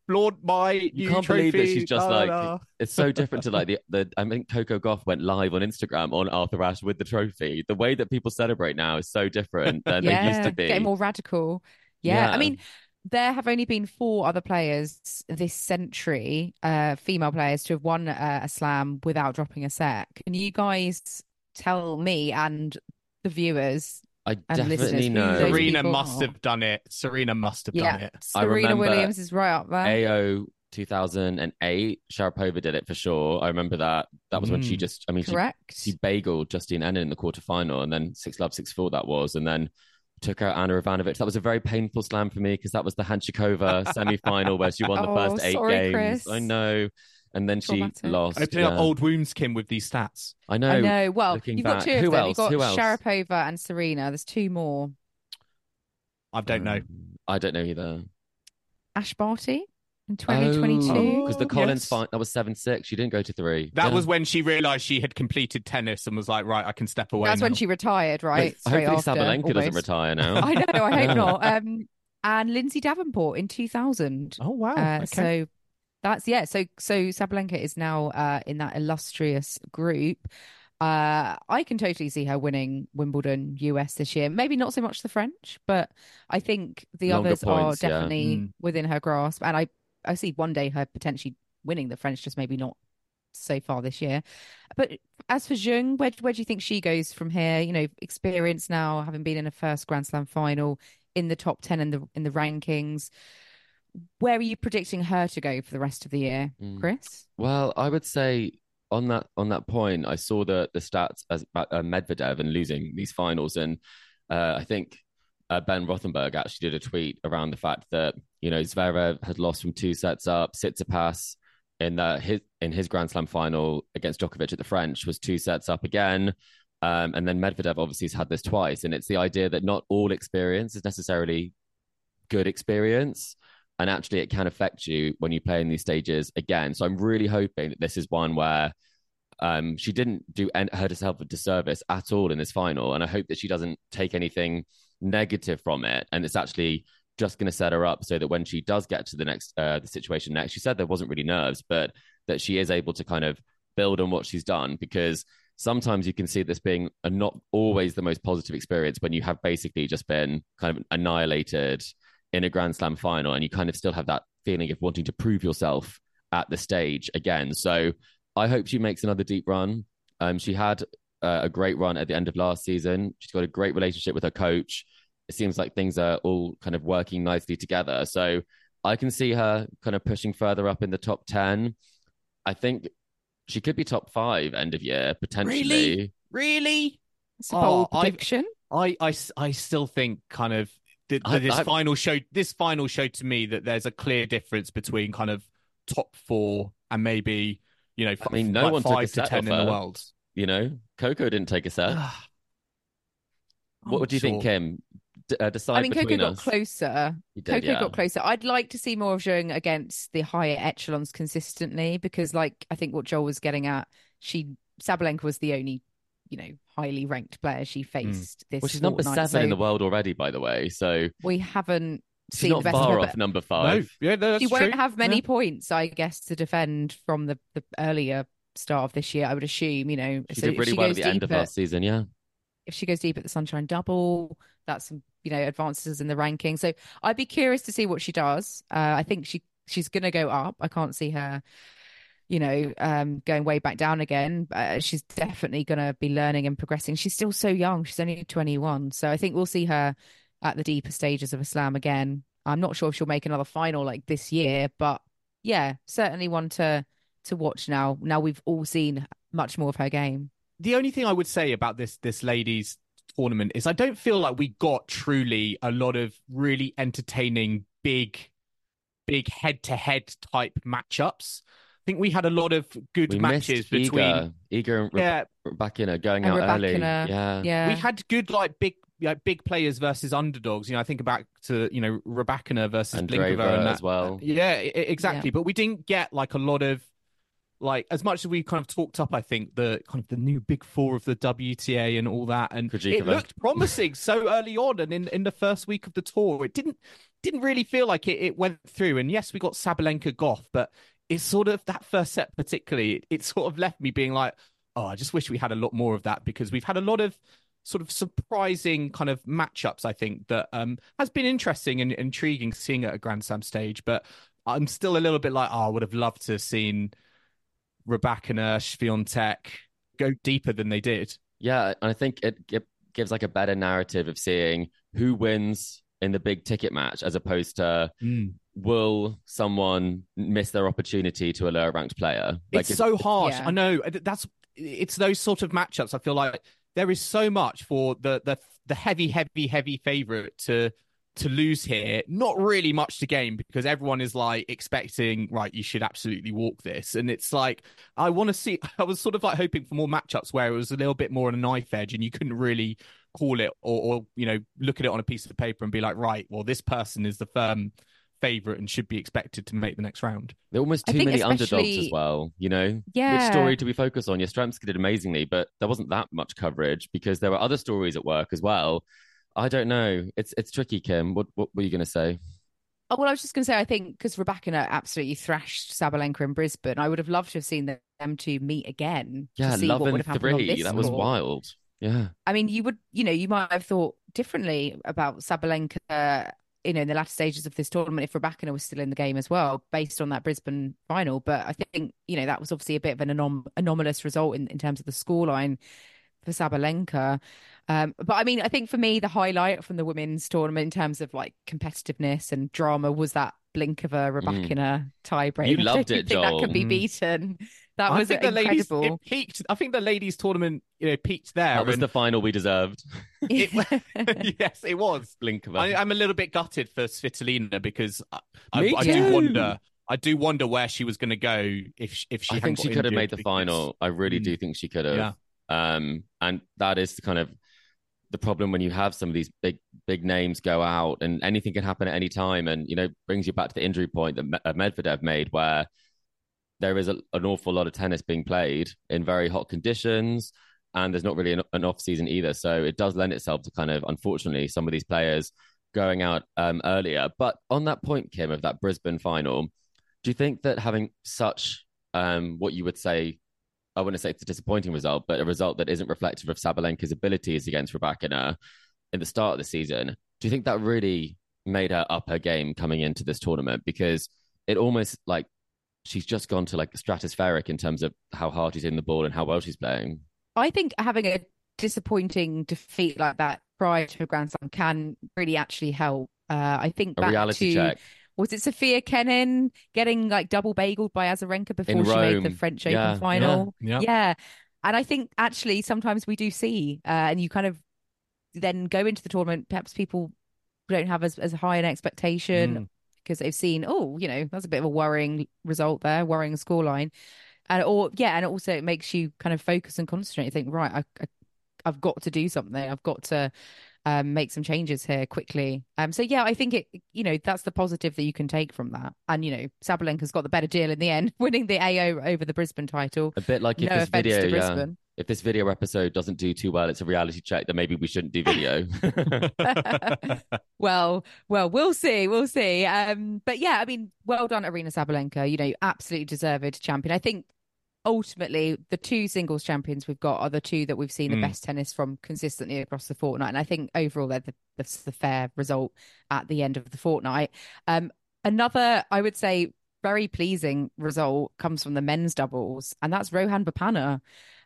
flaunt my trophy. you new can't trophy. believe that she's just Da, like da. it's so different to like the, the I think Coco Gauff went live on Instagram on Arthur Ashe with the trophy. The way that people celebrate now is so different than yeah, they used to be. getting more radical. Yeah. Yeah. I mean, there have only been four other players this century, uh, female players, to have won uh, a slam without dropping a set. Can you guys tell me and the viewers? I and listeners definitely know. Serena must are. have done it. Serena must have yeah, done it. Serena Williams is right up there. AO 2008, Sharapova did it for sure. I remember that. That was when she Mm. just, I mean, she, Correct. she bageled Justine Henin in the quarterfinal and then 6 love, 6 4 that was. And then took out Ana Ivanovic. That was a very painful slam for me because that was the Hantuchova semi final where she won the Oh, first eight sorry, games. Chris. I know. And then she Traumatic. lost. Opening up old wounds, Kim, with these stats. I know. I know. Well, looking you've got two of Who them. else? You've got Who else? Sharapova and Serena. There's two more. I don't know. Um, I don't know either. Ash Barty in 2022. Because the Oh, Collins yes. fight, that was 7 6. She didn't go to three. That Yeah. was when she realised she had completed tennis and was like, right, I can step away. That's when she retired, right? Straight Hopefully after, Sabalenka doesn't retire now. I know. I hope Yeah. not. Um, and Lindsay Davenport in 2000. Oh wow. Uh, okay. So that's yeah. So so Sabalenka is now uh, in that illustrious group. Uh, I can totally see her winning Wimbledon US this year. Maybe not so much the French, but I think the Longer others points, are yeah. definitely Mm. within her grasp. And I I see one day her potentially winning the French, just maybe not so far this year. But as for Zheng, where where do you think she goes from here? You know, experience now, having been in a first Grand Slam final, in the top ten in the in the rankings. Where are you predicting her to go for the rest of the year, Mm. Chris? Well, I would say on that on that point, I saw the the stats as about uh, Medvedev and losing these finals, and uh, I think uh, Ben Rothenberg actually did a tweet around the fact that you know Zverev had lost from two sets up. Tsitsipas in the, his in his Grand Slam final against Djokovic at the French was two sets up again. Um, and then Medvedev obviously has had this twice, and it's the idea that not all experience is necessarily good experience and actually it can affect you when you play in these stages again. So I'm really hoping that this is one where um, she didn't do herself a disservice at all in this final, and I hope that she doesn't take anything negative from it, and it's actually just going to set her up so that when she does get to the next uh, the situation next, she said there wasn't really nerves, but that she is able to kind of build on what she's done because sometimes you can see this being a not always the most positive experience when you have basically just been kind of annihilated in a Grand Slam final, and you kind of still have that feeling of wanting to prove yourself at the stage again. So I hope she makes another deep run. Um, she had uh, a great run at the end of last season. She's got a great relationship with her coach. It seems like things are all kind of working nicely together. So I can see her kind of pushing further up in the top 10. I think she could be top five end of year, potentially. Really? Really? It's a bold Oh, I- prediction. I, I, s- I still think kind of that I- this I- final show this final showed to me that there's a clear difference between kind of top four and maybe you know I mean, no like one took a five to set ten off in the world. You know, Coco didn't take a set. what would you think, sure. Kim? D- uh, decide I mean, Coco between got us. closer. Did, Coco yeah. got closer. I'd like to see more of Zheng against the higher echelons consistently because, like, I think what Joel was getting at, she Sabalenka was the only, you know, highly ranked player she faced this. Hmm. Well, she's number fortnight, seven in the world already, by the way. So We haven't she's seen not the best of far her, off but number No, five. yeah, no, that's she won't true. have many Yeah. points, I guess, to defend from the the earlier start of this year. I would assume, you know, She so did if really she well at goes the end of deep at- last season. Yeah. if she goes deep at the Sunshine Double, that's some you know advances in the ranking. So I'd be curious to see what she does. Uh, I think she she's going to go up. I can't see her, you know, um, going way back down again. Uh, she's definitely going to be learning and progressing. She's still so young. She's only 21. So I think we'll see her at the deeper stages of a slam again. I'm not sure if she'll make another final like this year, but yeah, certainly one to to watch now. Now we've all seen much more of her game. The only thing I would say about this this ladies tournament is I don't feel like we got truly a lot of really entertaining big big head to head type matchups. I think we had a lot of good We matches missed between Iga, Iga and Re- yeah Rybakina going And out early. Yeah. Yeah. we had good like big like big players versus underdogs. You know, I think back to you know Rybakina versus And Blinkova and as well. Uh, yeah, i- exactly. But we didn't get like a lot of like as much as we kind of talked up. I think the kind of the new big four of the WTA and all that, and it looked promising so early on, and in in the first week of the tour, it didn't didn't really feel like it, it went through. And yes, we got Sabalenka Gauff, but it's sort of that first set particularly. It, sort of left me being like, oh, I just wish we had a lot more of that because we've had a lot of sort of surprising kind of matchups. I think that um has been interesting and intriguing seeing at a Grand Slam stage, but I'm still a little bit like, oh, I would have loved to have seen Rybakina Swiatek go deeper than they did. Yeah, and I think it, it gives like a better narrative of seeing who wins in the big ticket match as opposed to mm. will someone miss their opportunity to a lower ranked player. it's if- so harsh. yeah. I know that's it's those sort of matchups. I feel like there is so much for the the the heavy, heavy, heavy favorite to to lose here. Not really much to gain because everyone is like expecting right. You should absolutely walk this, and it's like I want to see. I was sort of like hoping for more matchups where it was a little bit more on a knife edge, and you couldn't really call it or, or you know look at it on a piece of paper and be like right. Well, this person is the firm favorite and should be expected to make the next round. There are almost too think many underdogs as well, you know? Yeah. Which story do we focus on? Yastremska did amazingly, but there wasn't that much coverage because there were other stories at work as well. I don't know. It's it's tricky, Kim. What what were you going to say? Oh, well, I was just going to say, I think because Rybakina absolutely thrashed Sabalenka in Brisbane, I would have loved to have seen them two meet again. Yeah, to see love what would and have happened on this That was court. wild. Yeah. I mean, you would, you know, you might have thought differently about Sabalenka, you know, in the latter stages of this tournament if Rybakina was still in the game as well, based on that Brisbane final. But I think, you know, that was obviously a bit of an anom- anomalous result in, in terms of the scoreline for Sabalenka. Um, but I mean, I think for me, the highlight from the women's tournament in terms of like competitiveness and drama was that Blinkova Rybakina tiebreak. You I loved it, think that Joel. could be Mm. beaten. That I was think the ladies incredible. it peaked. I think the ladies tournament you know peaked there. That was and the final we deserved. it- yes, it was. Blink of I, a I'm a little bit gutted for Svitolina because I, I, Me I too. do wonder. I do wonder where she was going to go if she, if she. I think she could have made the because- final. I really Mm. do think she could have. Yeah. Um, and that is the kind of the problem when you have some of these big big names go out, and anything can happen at any time. And you know, brings you back to the injury point that uh, Medvedev made, where there is a, an awful lot of tennis being played in very hot conditions, and there's not really an, an off season either. So it does lend itself to kind of, unfortunately, some of these players going out um, earlier. But on that point, Kim, of that Brisbane final, do you think that having such um, what you would say, I wouldn't say it's a disappointing result, but a result that isn't reflective of Sabalenka's abilities against Rybakina in the start of the season, do you think that really made her up her game coming into this tournament? Because it almost like she's just gone to like stratospheric in terms of how hard she's in the ball and how well she's playing. I think having a disappointing defeat like that prior to a Grand Slam can really actually help. Uh, I think A back reality to check. was it Sofia Kenin getting like double bageled by Azarenka before In she made the Rome. French Yeah, Open final? yeah, yeah. And I think actually sometimes we do see, uh, and you kind of then go into the tournament. Perhaps people don't have as, as high an expectation Mm. Because they've seen, oh, you know, that's a bit of a worrying result there, worrying scoreline. And or yeah, and also it makes you kind of focus and concentrate. You think, right, I, I I've got to do something. I've got to um, make some changes here quickly. Um, so yeah, I think it. You know, that's the positive that you can take from that. And you know, Sabalenka's got the better deal in the end, winning the AO over the Brisbane title. A bit like if no this offense video, to yeah, Brisbane. If this video episode doesn't do too well, it's a reality check that maybe we shouldn't do video. well, well, we'll see, we'll see. Um, but yeah, I mean, well done, Arena Sabalenka. You know, absolutely deserved champion. I think ultimately the two singles champions we've got are the two that we've seen the Mm. best tennis from consistently across the fortnight, and I think overall they're the, the, the fair result at the end of the fortnight. Um, another, I would say, very pleasing result comes from the men's doubles, and that's Rohan Bopanna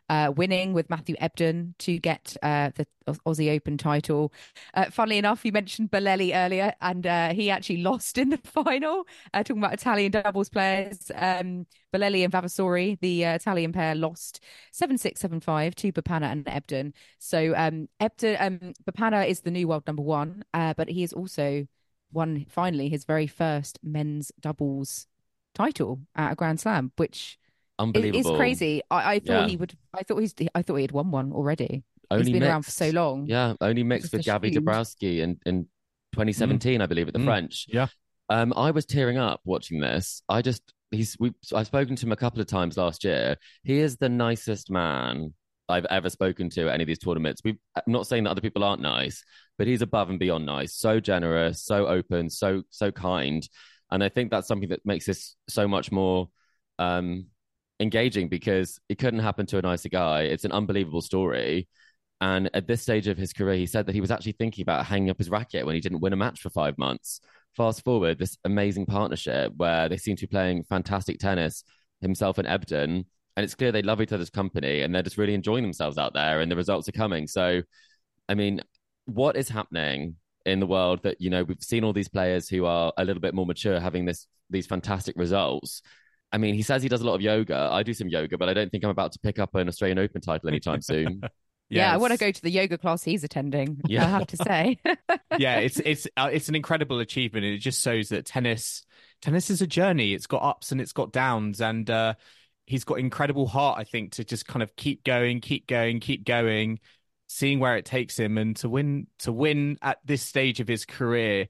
uh, winning with Matthew Ebden to get uh, the Aussie Open title. Uh, funnily enough, you mentioned Bolelli earlier, and uh, he actually lost in the final. Uh, talking about Italian doubles players, um, Bolelli and Vavasori, the uh, Italian pair, lost 7 6 7 5 to Bopanna and Ebden. So um, Ebden, um, Bopanna is the new world number one, but he is also won finally his very first men's doubles title at a Grand Slam, which Unbelievable. it's crazy. I, I thought Yeah. he would. I thought he's. I thought he had won one already. Only he's been around for so long. Yeah, only mixed with It's a Gaby shame. Dabrowski in, in 2017, I believe, at the Mm. French. Yeah. Um, I was tearing up watching this. I just he's we I've spoken to him a couple of times last year. He is the nicest man I've ever spoken to at any of these tournaments. We I'm not saying that other people aren't nice, but he's above and beyond nice. So generous, so open, so so kind. And I think that's something that makes this so much more um engaging because it couldn't happen to a nicer guy. It's an unbelievable story. And at this stage of his career, he said that he was actually thinking about hanging up his racket when he didn't win a match for five months. Fast forward, this amazing partnership where they seem to be playing fantastic tennis, himself and Ebden. And it's clear they love each other's company and they're just really enjoying themselves out there and the results are coming. So, I mean, what is happening in the world that, you know, we've seen all these players who are a little bit more mature having this these fantastic results. I mean, he says he does a lot of yoga. I do some yoga, but I don't think I'm about to pick up an Australian Open title anytime soon. Yeah, I want to go to the yoga class he's attending. Yeah. I have to say. yeah, it's it's uh, it's an incredible achievement, and it just shows that tennis tennis is a journey. It's got ups and it's got downs, and uh, he's got incredible heart. I think to just kind of keep going, keep going, keep going, seeing where it takes him, and to win to win at this stage of his career.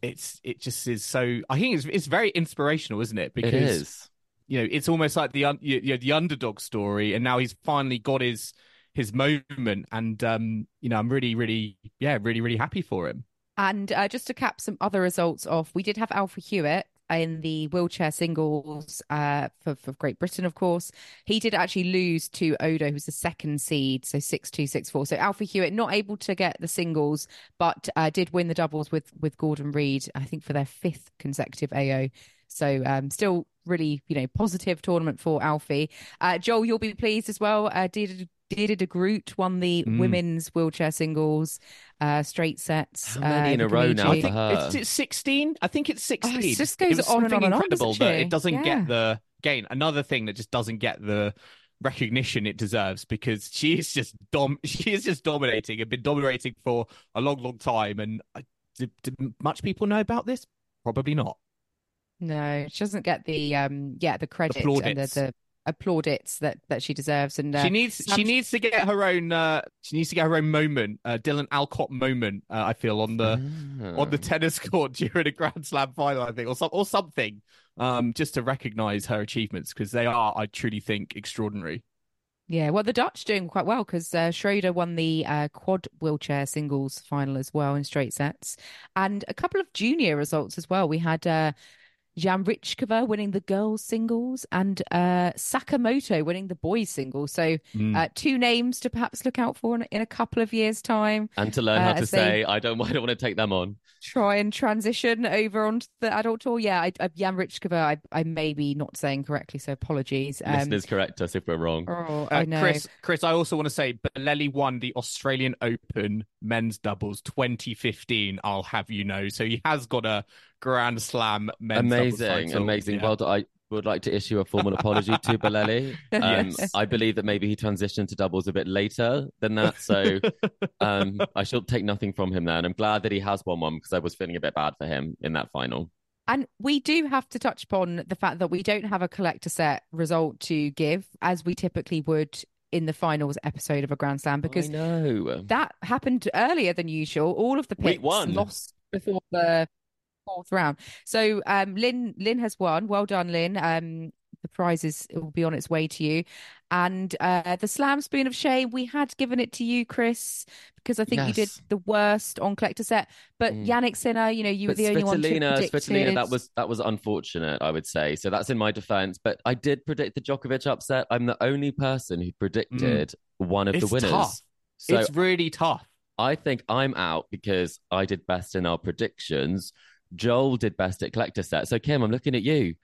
It's it just is so. I think it's it's very inspirational, isn't it? Because it is. You know it's almost like the un, you know, the underdog story, and now he's finally got his his moment, and um, you know I'm really really yeah really really happy for him. And uh, just to cap some other results off, we did have Alfie Hewett in the wheelchair singles uh, for, for Great Britain, of course. He did actually lose to Oda, who's the second seed, so 6 2, 6 4. So Alfie Hewett not able to get the singles, but uh, did win the doubles with, with Gordon Reid, I think for their fifth consecutive AO. So um, still really, you know, positive tournament for Alfie. Uh, Joel, you'll be pleased as well. Uh, Diede, Diede de Groot won the Mm. women's wheelchair singles uh, straight sets. How many uh, in a the row now collegiate. for her? It's, it's 16. I think it's 16. Oh, it just goes was on and something on and on, incredible that it doesn't Yeah. get the gain. Another thing that just doesn't get the recognition it deserves because she is just dom. She is just dominating and been dominating for a long, long time. And I, did, did much people know about this? Probably not. No, she doesn't get the um yeah the credit and the, the applaudits that that she deserves. And uh, she needs Sam- she needs to get her own uh she needs to get her own moment uh dylan alcott moment uh, i feel on the Ah. on the tennis court during a grand slam final i think or, some, or something um just to recognize her achievements because they are i truly think extraordinary Yeah, well, the Dutch are doing quite well because uh, Schroeder won the uh, quad wheelchair singles final as well in straight sets, and a couple of junior results as well. We had uh, Jamrichova winning the girls singles and uh, Sakamoto winning the boys singles. So Mm. uh, two names to perhaps look out for in, in a couple of years' time. and to learn uh, how to say, I don't, I don't want to take them on. Try and transition over onto the adult tour. Yeah, I, I, Jamrichova, I, I may be not saying correctly, so apologies. Um, Listeners, correct us if we're wrong. oh, Uh, I know. Chris, Chris, I also want to say Bolelli won the Australian Open men's doubles 2015. I'll have you know, so he has got a Grand Slam men's amazing, title. amazing. Yeah. Well, done. I would like to issue a formal apology to Bolelli. Um, Yes. I believe that maybe he transitioned to doubles a bit later than that, so um, I shall take nothing from him there. And I'm glad that he has won one because I was feeling a bit bad for him in that final. And we do have to touch upon the fact that we don't have a collector set result to give as we typically would in the finals episode of a Grand Slam because I know. that happened earlier than usual. All of the Week picks lost before the fourth round. So um, Lynn Lynn has won. Well done, Lynn. Um, the prize is it will be on its way to you. And uh, the slam spoon of shame, we had given it to you, Chris, because I think you did the worst on collector set. But Mm. Jannik Sinner, you know, you were But the only one to Svitolina, predict Svitolina, that was that was unfortunate, I would say. So that's in my defense. But I did predict the Djokovic upset. I'm the only person who predicted one of It's the winners. tough. So it's really tough. I think I'm out because I did best in our predictions. Joel did best at collector set. So Kim, I'm looking at you.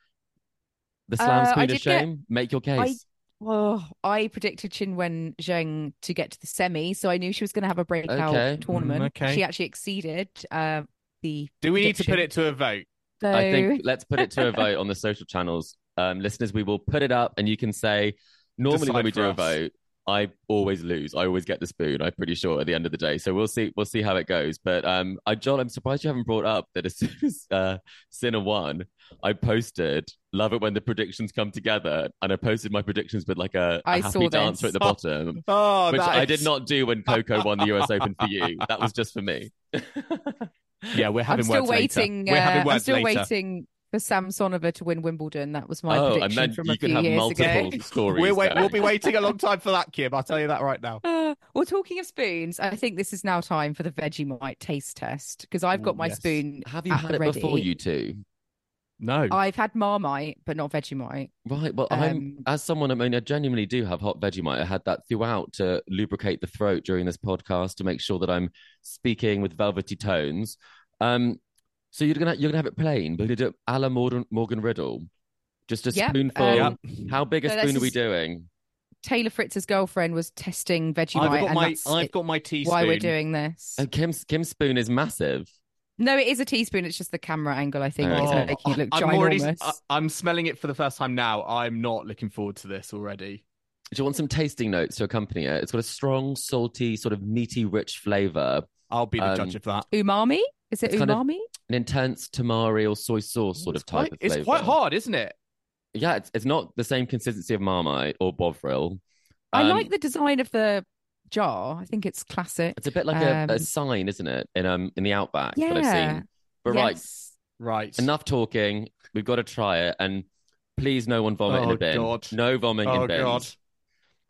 The Slam's Uh, I Queen of did get- Shame. Make your case. I... Oh, I predicted Qinwen Zheng to get to the semi, so I knew she was going to have a breakout Okay. tournament. Mm, okay. She actually exceeded uh, the. Do we need to put it to a vote? So, I think let's put it to a vote on the social channels. Um, listeners, we will put it up and you can say, normally Decide when we for do a vote, I always lose. I always get the spoon. I'm pretty sure at the end of the day. So we'll see. We'll see how it goes. But um, I, John, I'm surprised you haven't brought up that as soon as uh, Sinner won, I posted "Love it when the predictions come together," and I posted my predictions with like a, a I happy saw dancer at the bottom, Oh, which that I is- did not do when Coco won the US Open for you. That was just for me. Yeah, we're having. I'm having still words later. waiting. We're uh, having I'm words still later. waiting for Sam Sonover to win Wimbledon. That was my oh, and prediction then from you a could few have years multiple ago. stories. We're wait, we'll be waiting a long time for that, Kim. I'll tell you that right now. Uh, well, talking of spoons, I think this is now time for the Vegemite taste test because I've got Ooh, my yes. spoon. Have you had the it ready. before, you two? No. I've had Marmite, but not Vegemite. Right. Well, I'm Um, as someone. I mean, I genuinely do have hot Vegemite. I had that throughout to lubricate the throat during this podcast to make sure that I'm speaking with velvety tones. Um, so you're gonna you're gonna have it plain, but you're do a la Morgan, Morgan Riddle, just a Yep, spoonful. um, How big a so spoon are we doing? Taylor Fritz's girlfriend was testing Vegemite, I've got and my that's I've it- got my teaspoon. why we're doing this. Oh, Kim's Kim's spoon is massive. No, it is a teaspoon. It's just the camera angle. I think Oh. is making it look I'm ginormous. already. I, I'm smelling it for the first time now. I'm not looking forward to this already. Do you want some tasting notes to accompany it? It's got a strong, salty, sort of meaty, rich flavor, I'll be the Um, judge of that. umami. Is it It's kind of- umami? An intense tamari or soy sauce sort it's of type quite, of It's quite hard, isn't it? Yeah, it's it's not the same consistency of Marmite or Bovril. I Um, like the design of the jar. I think it's classic. It's a bit like a, a Um, sign, isn't it? In um in the outback that I've Yeah. seen. But right, Yes. Right. enough talking. We've got to try it, and please, no one vomit in Oh, a bin. God. No vomiting Oh in bins. god.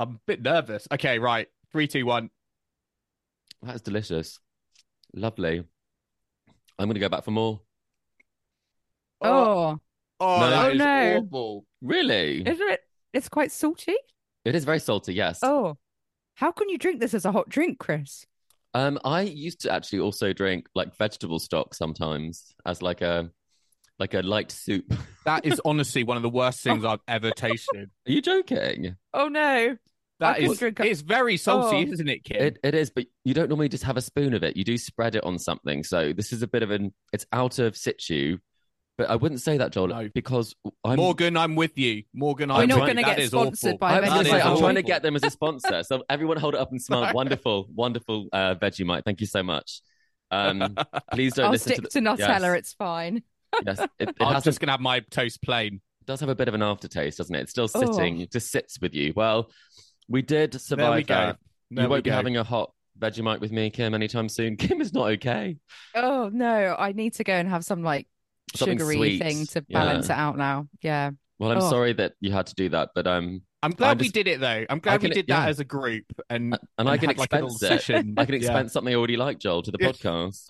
I'm a bit nervous. Okay, right. Three, two, one. That's delicious, lovely. I'm going to go back for more. Oh, Oh, No. that Oh, is no. awful. Really, isn't it? It's quite salty. it is very salty. Yes. Oh, how can you drink this as a hot drink, Chris? Um, I used to actually also drink like vegetable stock sometimes as like a like a light soup. That is honestly one of the worst things I've ever tasted. Are you joking? Oh no! That couldn't is, drink a- it's very salty, Oh. isn't it, Kim? It it is, but you don't normally just have a spoon of it. You do spread it on something. So this is a bit of an it's out of situ. But I wouldn't say that, Joel, No. because I'm Morgan, I'm with you. Morgan, I'm not with you. gonna get sponsored awful. by I was That going to say, is I'm trying to get them as a sponsor. So everyone hold it up and smell. Wonderful, wonderful uh, Vegemite. Thank you so much. Um, please don't I'll listen stick to to. Nutella. Yes. It's fine. Yes, it, it I'm has just going to have my toast plain. it does have a bit of an aftertaste, doesn't it? It's still Oh. sitting, it just sits with you. Well, we did There survive we go. that. There you won't be go. having a hot Vegemite with me, Kim, anytime soon. Kim is not okay. Oh no! I need to go and have some like Something sugary sweet. thing to Yeah. balance it out now. Yeah. Well, I'm Oh. sorry that you had to do that, but um, I'm glad I'm we did it though. I'm I glad we did that yeah. as a group, and and I can had, like, expense it. I can Yeah. expense something I already like, Joel, to the podcast.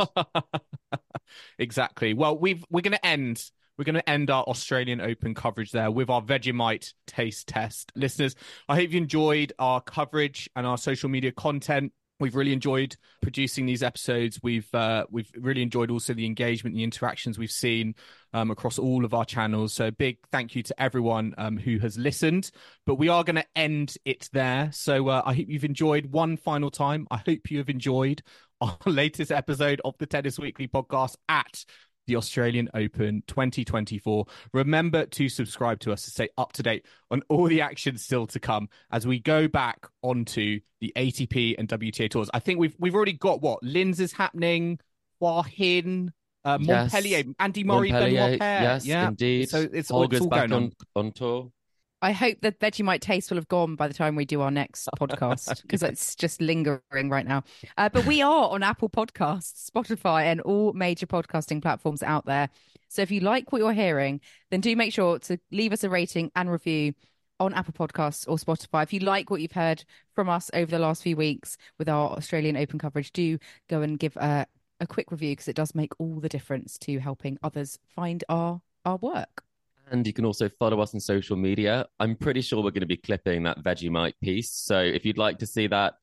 exactly. Well, we've we're going to end. We're going to end our Australian Open coverage there with our Vegemite taste test. Listeners, I hope you enjoyed our coverage and our social media content. We've really enjoyed producing these episodes. We've uh, we've really enjoyed also the engagement, the interactions we've seen um, across all of our channels. So big thank you to everyone um, who has listened. But we are going to end it there. So uh, I hope you've enjoyed one final time. I hope you have enjoyed our latest episode of the Tennis Weekly podcast at the Australian Open 2024. Remember to subscribe to us to stay up to date on all the action still to come as we go back onto the ATP and WTA tours. I think we've we've already got what Linz is happening, Wahin, Hin, uh, Yes. Montpellier, Andy Murray, Montpellier, Benoit Paire. yes, yeah. indeed. So it's, it's all back going on, on. on tour. I hope that Vegemite taste will have gone by the time we do our next podcast because it's just lingering right now. Uh, but we are on Apple Podcasts, Spotify, and all major podcasting platforms out there. So if you like what you're hearing, then do make sure to leave us a rating and review on Apple Podcasts or Spotify. If you like what you've heard from us over the last few weeks with our Australian Open coverage, do go and give a, a quick review because it does make all the difference to helping others find our our work. And you can also follow us on social media. I'm pretty sure we're going to be clipping that Vegemite piece. So if you'd like to see that,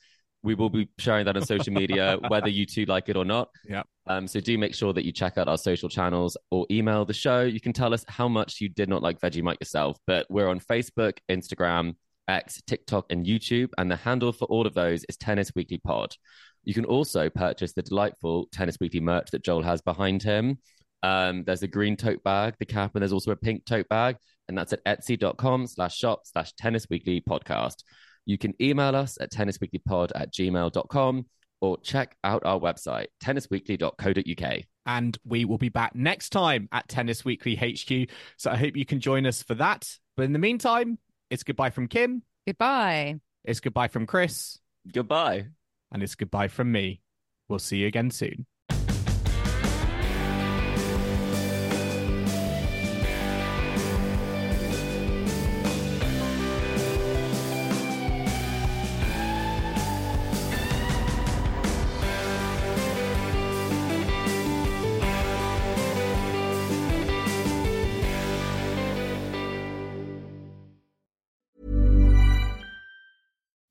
We will be sharing that on social media, whether you two like it or not. Yeah. Um, so do make sure that you check out our social channels or email the show. You can tell us how much you did not like Vegemite yourself, but we're on Facebook, Instagram, X, TikTok, and YouTube. And the handle for all of those is Tennis Weekly Pod. You can also purchase the delightful Tennis Weekly merch that Joel has behind him. Um, there's a green tote bag, the cap, and there's also a pink tote bag. And that's at etsy.com slash shop slash tennis weekly podcast. You can email us at tennisweeklypod at gmail.com or check out our website, tennisweekly.co.uk. And we will be back next time at Tennis Weekly HQ. So I hope you can join us for that. But in the meantime, it's goodbye from Kim, Goodbye. it's goodbye from Chris, Goodbye. and it's goodbye from me. We'll see you again soon.